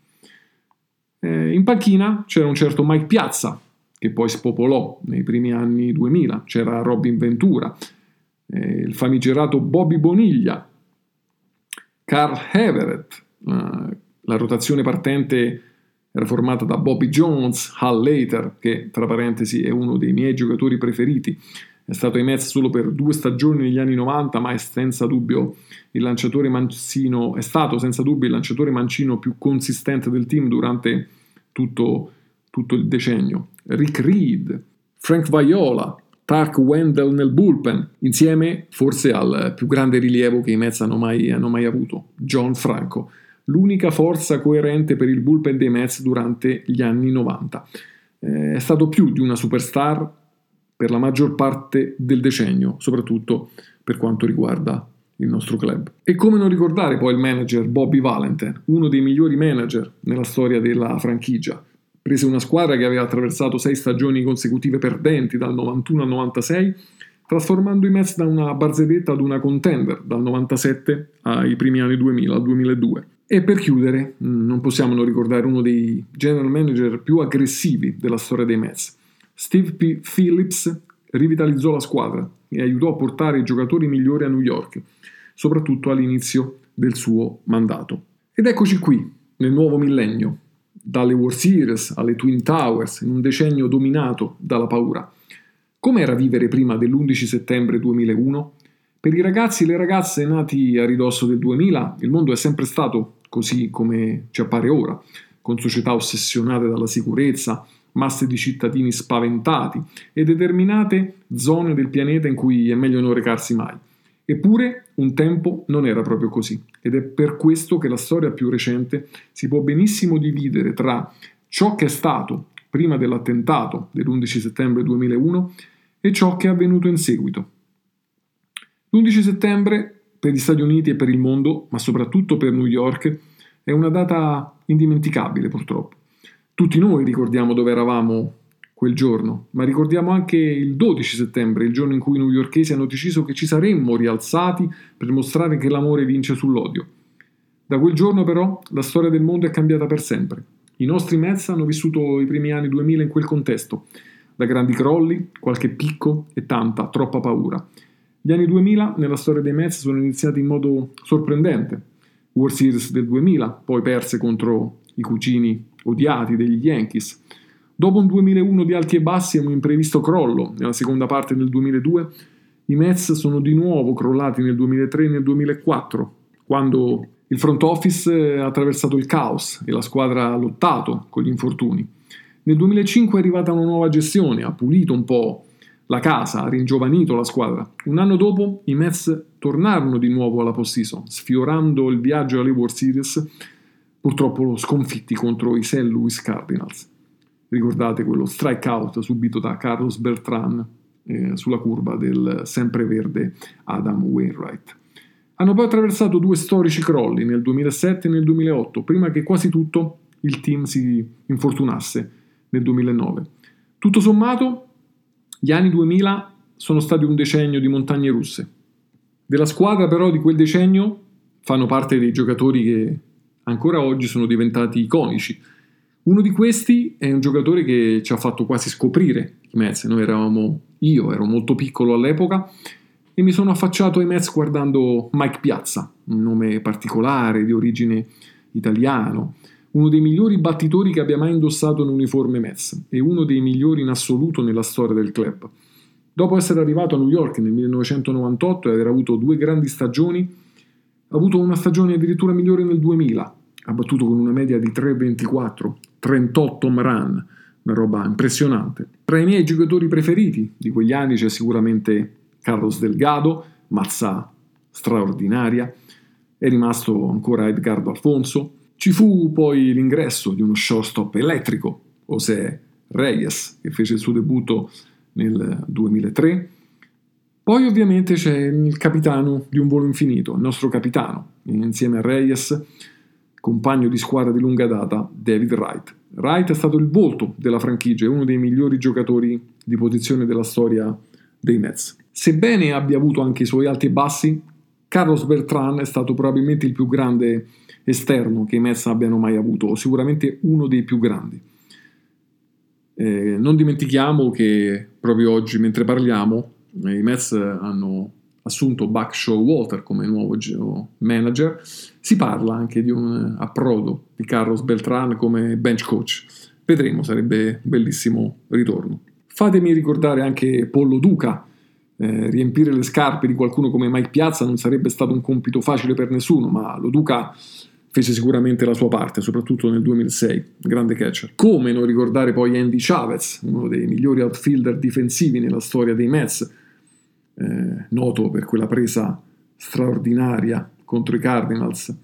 Speaker 1: Eh, in panchina c'era un certo Mike Piazza, che poi spopolò nei primi anni 2000, c'era Robin Ventura, eh, il famigerato Bobby Boniglia, Carl Everett, la, la rotazione partente era formata da Bobby Jones, Hal Later, che tra parentesi è uno dei miei giocatori preferiti, è stato ai Mets solo per due stagioni negli anni 90, ma è senza dubbio il lanciatore mancino, è stato senza dubbio il lanciatore mancino più consistente del team durante tutto, tutto il decennio. Rick Reed, Frank Viola, Tark Wendell nel bullpen, insieme forse al più grande rilievo che i Mets hanno mai, hanno mai avuto, John Franco, l'unica forza coerente per il bullpen dei Mets durante gli anni 90. Eh, è stato più di una superstar per la maggior parte del decennio, soprattutto per quanto riguarda il nostro club. E come non ricordare poi il manager Bobby Valentine, uno dei migliori manager nella storia della franchigia. Prese una squadra che aveva attraversato sei stagioni consecutive perdenti dal 91 al 96, trasformando i Mets da una barzelletta ad una contender dal 97 ai primi anni 2000, al 2002. E per chiudere, non possiamo non ricordare uno dei general manager più aggressivi della storia dei Mets, Steve P. Phillips rivitalizzò la squadra e aiutò a portare i giocatori migliori a New York, soprattutto all'inizio del suo mandato. Ed eccoci qui, nel nuovo millennio, dalle World Series alle Twin Towers, in un decennio dominato dalla paura. Com'era vivere prima dell'11 settembre 2001? Per i ragazzi e le ragazze nati a ridosso del 2000, il mondo è sempre stato così come ci appare ora, con società ossessionate dalla sicurezza, masse di cittadini spaventati e determinate zone del pianeta in cui è meglio non recarsi mai. Eppure un tempo non era proprio così ed è per questo che la storia più recente si può benissimo dividere tra ciò che è stato prima dell'attentato dell'11 settembre 2001 e ciò che è avvenuto in seguito. L'11 settembre per gli Stati Uniti e per il mondo, ma soprattutto per New York, è una data indimenticabile purtroppo. Tutti noi ricordiamo dove eravamo quel giorno, ma ricordiamo anche il 12 settembre, il giorno in cui i newyorkesi hanno deciso che ci saremmo rialzati per mostrare che l'amore vince sull'odio. Da quel giorno però la storia del mondo è cambiata per sempre. I nostri Mets hanno vissuto i primi anni 2000 in quel contesto, da grandi crolli, qualche picco e tanta, troppa paura. Gli anni 2000 nella storia dei Mets sono iniziati in modo sorprendente. World Series del 2000, poi perse contro i cugini odiati degli Yankees. Dopo un 2001 di alti e bassi e un imprevisto crollo nella seconda parte del 2002, i Mets sono di nuovo crollati nel 2003 e nel 2004, quando il front office ha attraversato il caos e la squadra ha lottato con gli infortuni. Nel 2005 è arrivata una nuova gestione, ha pulito un po' la casa, ha ringiovanito la squadra. Un anno dopo i Mets tornarono di nuovo alla postseason, sfiorando il viaggio alle World Series purtroppo sconfitti contro i St. Louis Cardinals. Ricordate quello strikeout subito da Carlos Beltran eh, sulla curva del sempreverde Adam Wainwright. Hanno poi attraversato due storici crolli nel 2007 e nel 2008, prima che quasi tutto il team si infortunasse nel 2009. Tutto sommato, gli anni 2000 sono stati un decennio di montagne russe. Della squadra però di quel decennio fanno parte dei giocatori che ancora oggi sono diventati iconici. Uno di questi è un giocatore che ci ha fatto quasi scoprire i Mets. Noi eravamo, io ero molto piccolo all'epoca e mi sono affacciato ai Mets guardando Mike Piazza, un nome particolare di origine italiano, uno dei migliori battitori che abbia mai indossato un uniforme Mets e uno dei migliori in assoluto nella storia del club. Dopo essere arrivato a New York nel 1998 e aver avuto due grandi stagioni, ha avuto una stagione addirittura migliore nel 2000, ha battuto con una media di 3,24, 38 home run, una roba impressionante. Tra i miei giocatori preferiti di quegli anni c'è sicuramente Carlos Delgado, mazza straordinaria, è rimasto ancora Edgardo Alfonso, ci fu poi l'ingresso di uno shortstop elettrico, José Reyes, che fece il suo debutto nel 2003. Poi ovviamente c'è il capitano di un volo infinito, il nostro capitano, insieme a Reyes, compagno di squadra di lunga data, David Wright. Wright è stato il volto della franchigia e uno dei migliori giocatori di posizione della storia dei Mets. Sebbene abbia avuto anche i suoi alti e bassi, Carlos Beltran è stato probabilmente il più grande esterno che i Mets abbiano mai avuto, sicuramente uno dei più grandi. Eh, non dimentichiamo che proprio oggi, mentre parliamo, eh, i Mets hanno assunto Buck Showalter come nuovo manager. Si parla anche di un approdo di Carlos Beltran come bench coach. Vedremo, sarebbe bellissimo ritorno. Fatemi ricordare anche Pollo Duca. Eh, riempire le scarpe di qualcuno come Mike Piazza non sarebbe stato un compito facile per nessuno, ma lo Duca fece sicuramente la sua parte, soprattutto nel 2006, grande catcher. Come non ricordare poi Andy Chavez, uno dei migliori outfielder difensivi nella storia dei Mets, eh, noto per quella presa straordinaria contro i Cardinals,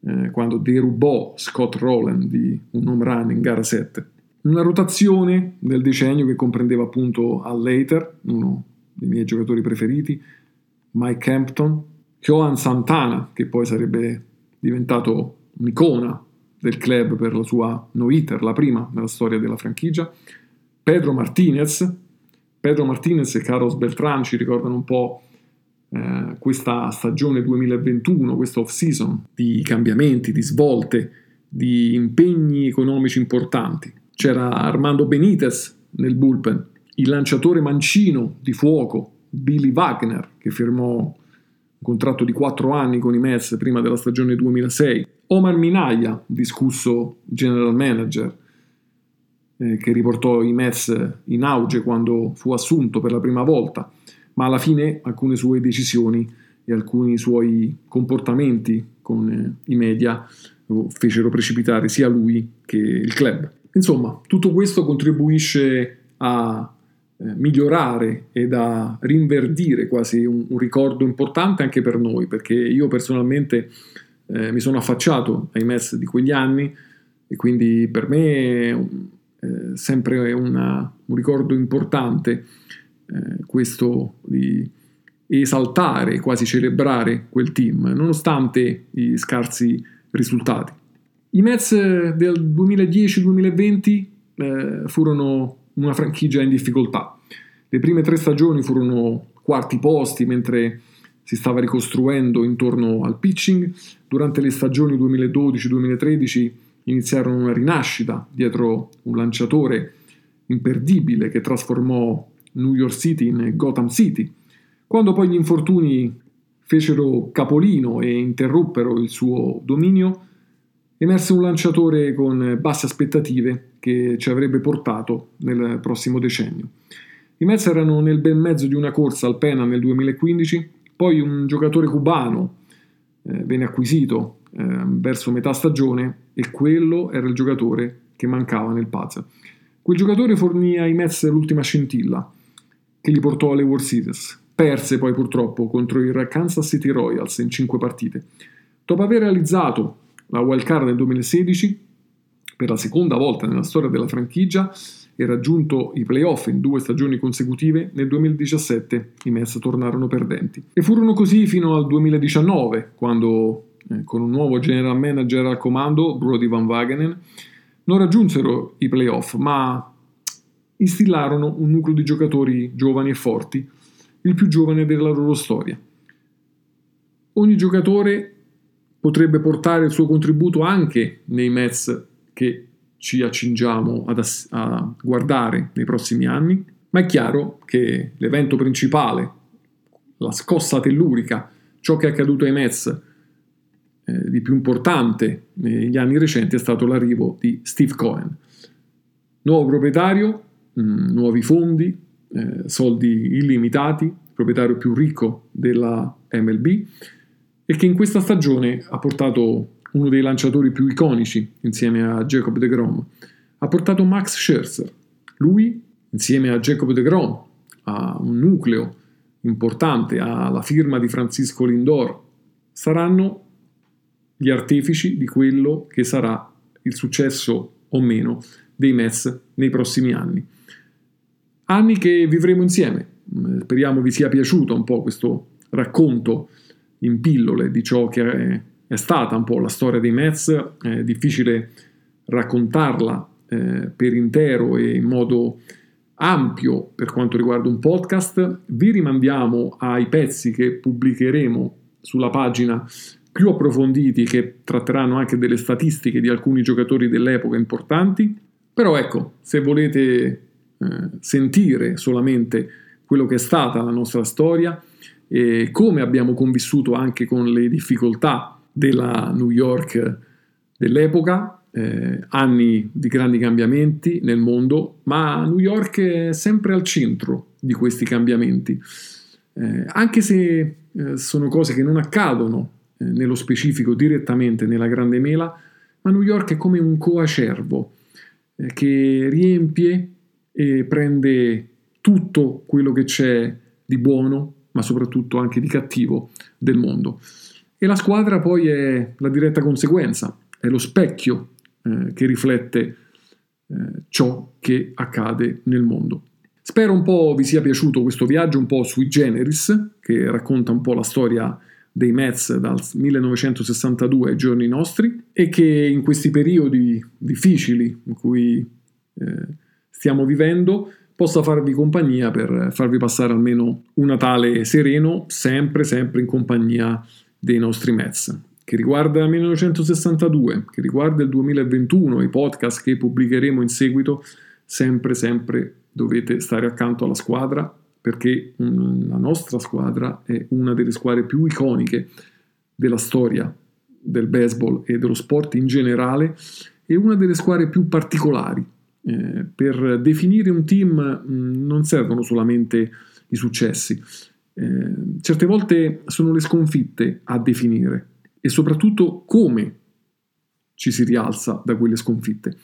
Speaker 1: eh, quando derubò Scott Rowland di un home run in gara 7. Una rotazione del decennio che comprendeva appunto Al Later, uno dei miei giocatori preferiti, Mike Hampton, Johan Santana, che poi sarebbe diventato un'icona del club per la sua no-hitter, la prima nella storia della franchigia, Pedro Martinez, Pedro Martinez e Carlos Beltran ci ricordano un po' eh, questa stagione 2021, questa off-season di cambiamenti, di svolte, di impegni economici importanti. C'era Armando Benitez nel bullpen, il lanciatore mancino di fuoco, Billy Wagner, che firmò contratto di 4 anni con i Mets prima della stagione 2006, Omar Minaya, discusso general manager, eh, che riportò i Mets in auge quando fu assunto per la prima volta, ma alla fine alcune sue decisioni e alcuni suoi comportamenti con eh, i media fecero precipitare sia lui che il club. Insomma, tutto questo contribuisce a eh, migliorare e da rinverdire quasi un, un, ricordo importante anche per noi, perché io personalmente eh, mi sono affacciato ai Mets di quegli anni e quindi per me è eh, sempre una, un ricordo importante eh, questo di esaltare, quasi celebrare quel team, nonostante i scarsi risultati. I Mets del 2010-2020 eh, furono una franchigia in difficoltà. Le prime tre stagioni furono quarti posti mentre si stava ricostruendo intorno al pitching. Durante le stagioni 2012-2013 iniziarono una rinascita dietro un lanciatore imperdibile che trasformò New York City in Gotham City. Quando poi gli infortuni fecero capolino e interruppero il suo dominio, emerse un lanciatore con basse aspettative che ci avrebbe portato nel prossimo decennio. I Mets erano nel bel mezzo di una corsa al Pena nel 2015, poi un giocatore cubano eh, venne acquisito eh, verso metà stagione e quello era il giocatore che mancava nel Paz. Quel giocatore fornì ai Mets l'ultima scintilla che li portò alle World Series. Perse poi purtroppo contro il Kansas City Royals in cinque partite. Dopo aver realizzato la wild card nel 2016, per la seconda volta nella storia della franchigia, e raggiunto i playoff in due stagioni consecutive, nel 2017 i Mets tornarono perdenti. E furono così fino al 2019, quando eh, con un nuovo general manager al comando, Brody Van Wagenen, non raggiunsero i playoff, ma instillarono un nucleo di giocatori giovani e forti, il più giovane della loro storia. Ogni giocatore potrebbe portare il suo contributo anche nei Mets che ci accingiamo ad ass- a guardare nei prossimi anni, ma è chiaro che l'evento principale, la scossa tellurica, ciò che è accaduto ai Mets eh, di più importante negli anni recenti è stato l'arrivo di Steve Cohen. Nuovo proprietario, mh, mm, nuovi fondi, eh, soldi illimitati, proprietario più ricco della MLB e che in questa stagione ha portato uno dei lanciatori più iconici insieme a Jacob de Grom, ha portato Max Scherzer. Lui, insieme a Jacob de Grom, ha un nucleo importante, ha la firma di Francisco Lindor, saranno gli artefici di quello che sarà il successo o meno dei Mets nei prossimi anni. Anni che vivremo insieme. Speriamo vi sia piaciuto un po' questo racconto in pillole di ciò che è, è stata un po' la storia dei Mets. È difficile raccontarla eh, per intero e in modo ampio per quanto riguarda un podcast. Vi rimandiamo ai pezzi che pubblicheremo sulla pagina più approfonditi che tratteranno anche delle statistiche di alcuni giocatori dell'epoca importanti, però ecco, se volete eh, sentire solamente quello che è stata la nostra storia e come abbiamo convissuto anche con le difficoltà della New York dell'epoca, eh, anni di grandi cambiamenti nel mondo, ma New York è sempre al centro di questi cambiamenti, eh, anche se eh, sono cose che non accadono nello specifico direttamente nella Grande Mela, ma New York è come un coacervo eh, che riempie e prende tutto quello che c'è di buono, ma soprattutto anche di cattivo del mondo. E la squadra poi è la diretta conseguenza, è lo specchio eh, che riflette eh, ciò che accade nel mondo. Spero un po' vi sia piaciuto questo viaggio un po' sui generis, che racconta un po' la storia dei Mets dal 1962 ai giorni nostri e che in questi periodi difficili in cui eh, stiamo vivendo possa farvi compagnia per farvi passare almeno un Natale sereno, sempre, sempre in compagnia dei nostri Mets. Che riguarda il 1962, che riguarda il 2021, i podcast che pubblicheremo in seguito, sempre, sempre dovete stare accanto alla squadra perché la nostra squadra è una delle squadre più iconiche della storia del baseball e dello sport in generale e una delle squadre più particolari. Eh, per definire un team mh, mm, non servono solamente i successi, eh, certe volte sono le sconfitte a definire e soprattutto come ci si rialza da quelle sconfitte.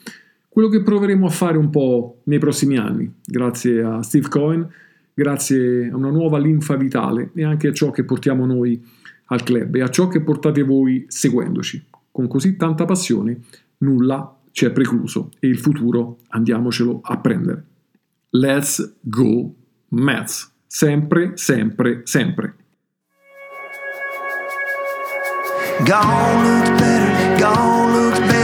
Speaker 1: Quello che proveremo a fare un po' nei prossimi anni, grazie a Steve Cohen grazie a una nuova linfa vitale e anche a ciò che portiamo noi al club e a ciò che portate voi seguendoci. Con così tanta passione, nulla ci è precluso e il futuro andiamocelo a prendere. Let's go Mets! Sempre, sempre, sempre. Gone looks better, gone looks better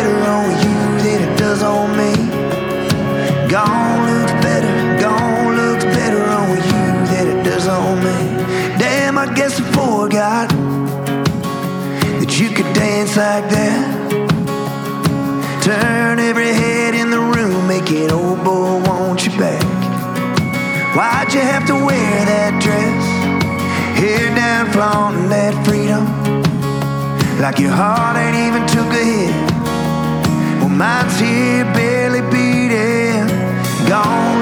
Speaker 1: forgot that you could dance like that. Turn every head in the room, make it old boy want you back. Why'd you have to wear that dress? Hair down, flaunting that freedom. Like your heart ain't even took a hit. Well, mine's here barely beating. Gone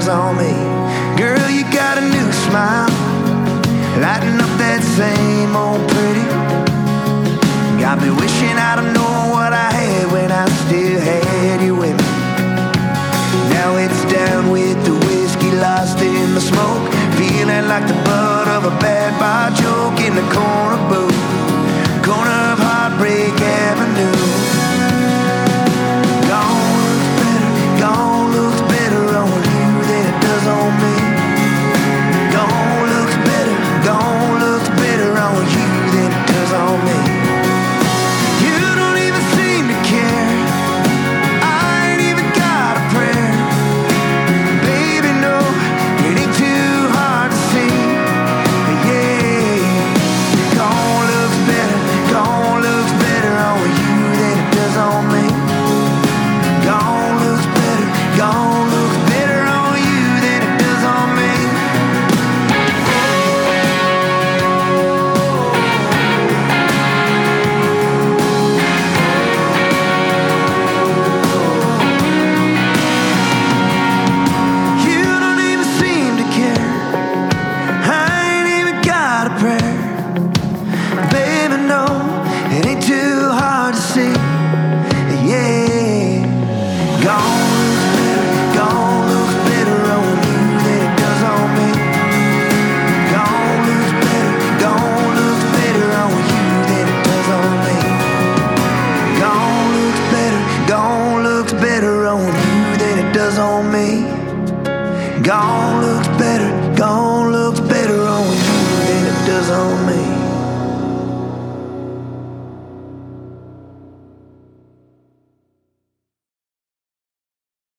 Speaker 1: does on me. Girl, you got a new smile, lighting up that same old pretty. Got me wishing I'd have known what I had when I still had you with me. Now it's down with the whiskey lost in the smoke. Feeling like the butt of a bad bar joke in the corner booth. Corner of Heartbreak Avenue.
Speaker 12: me.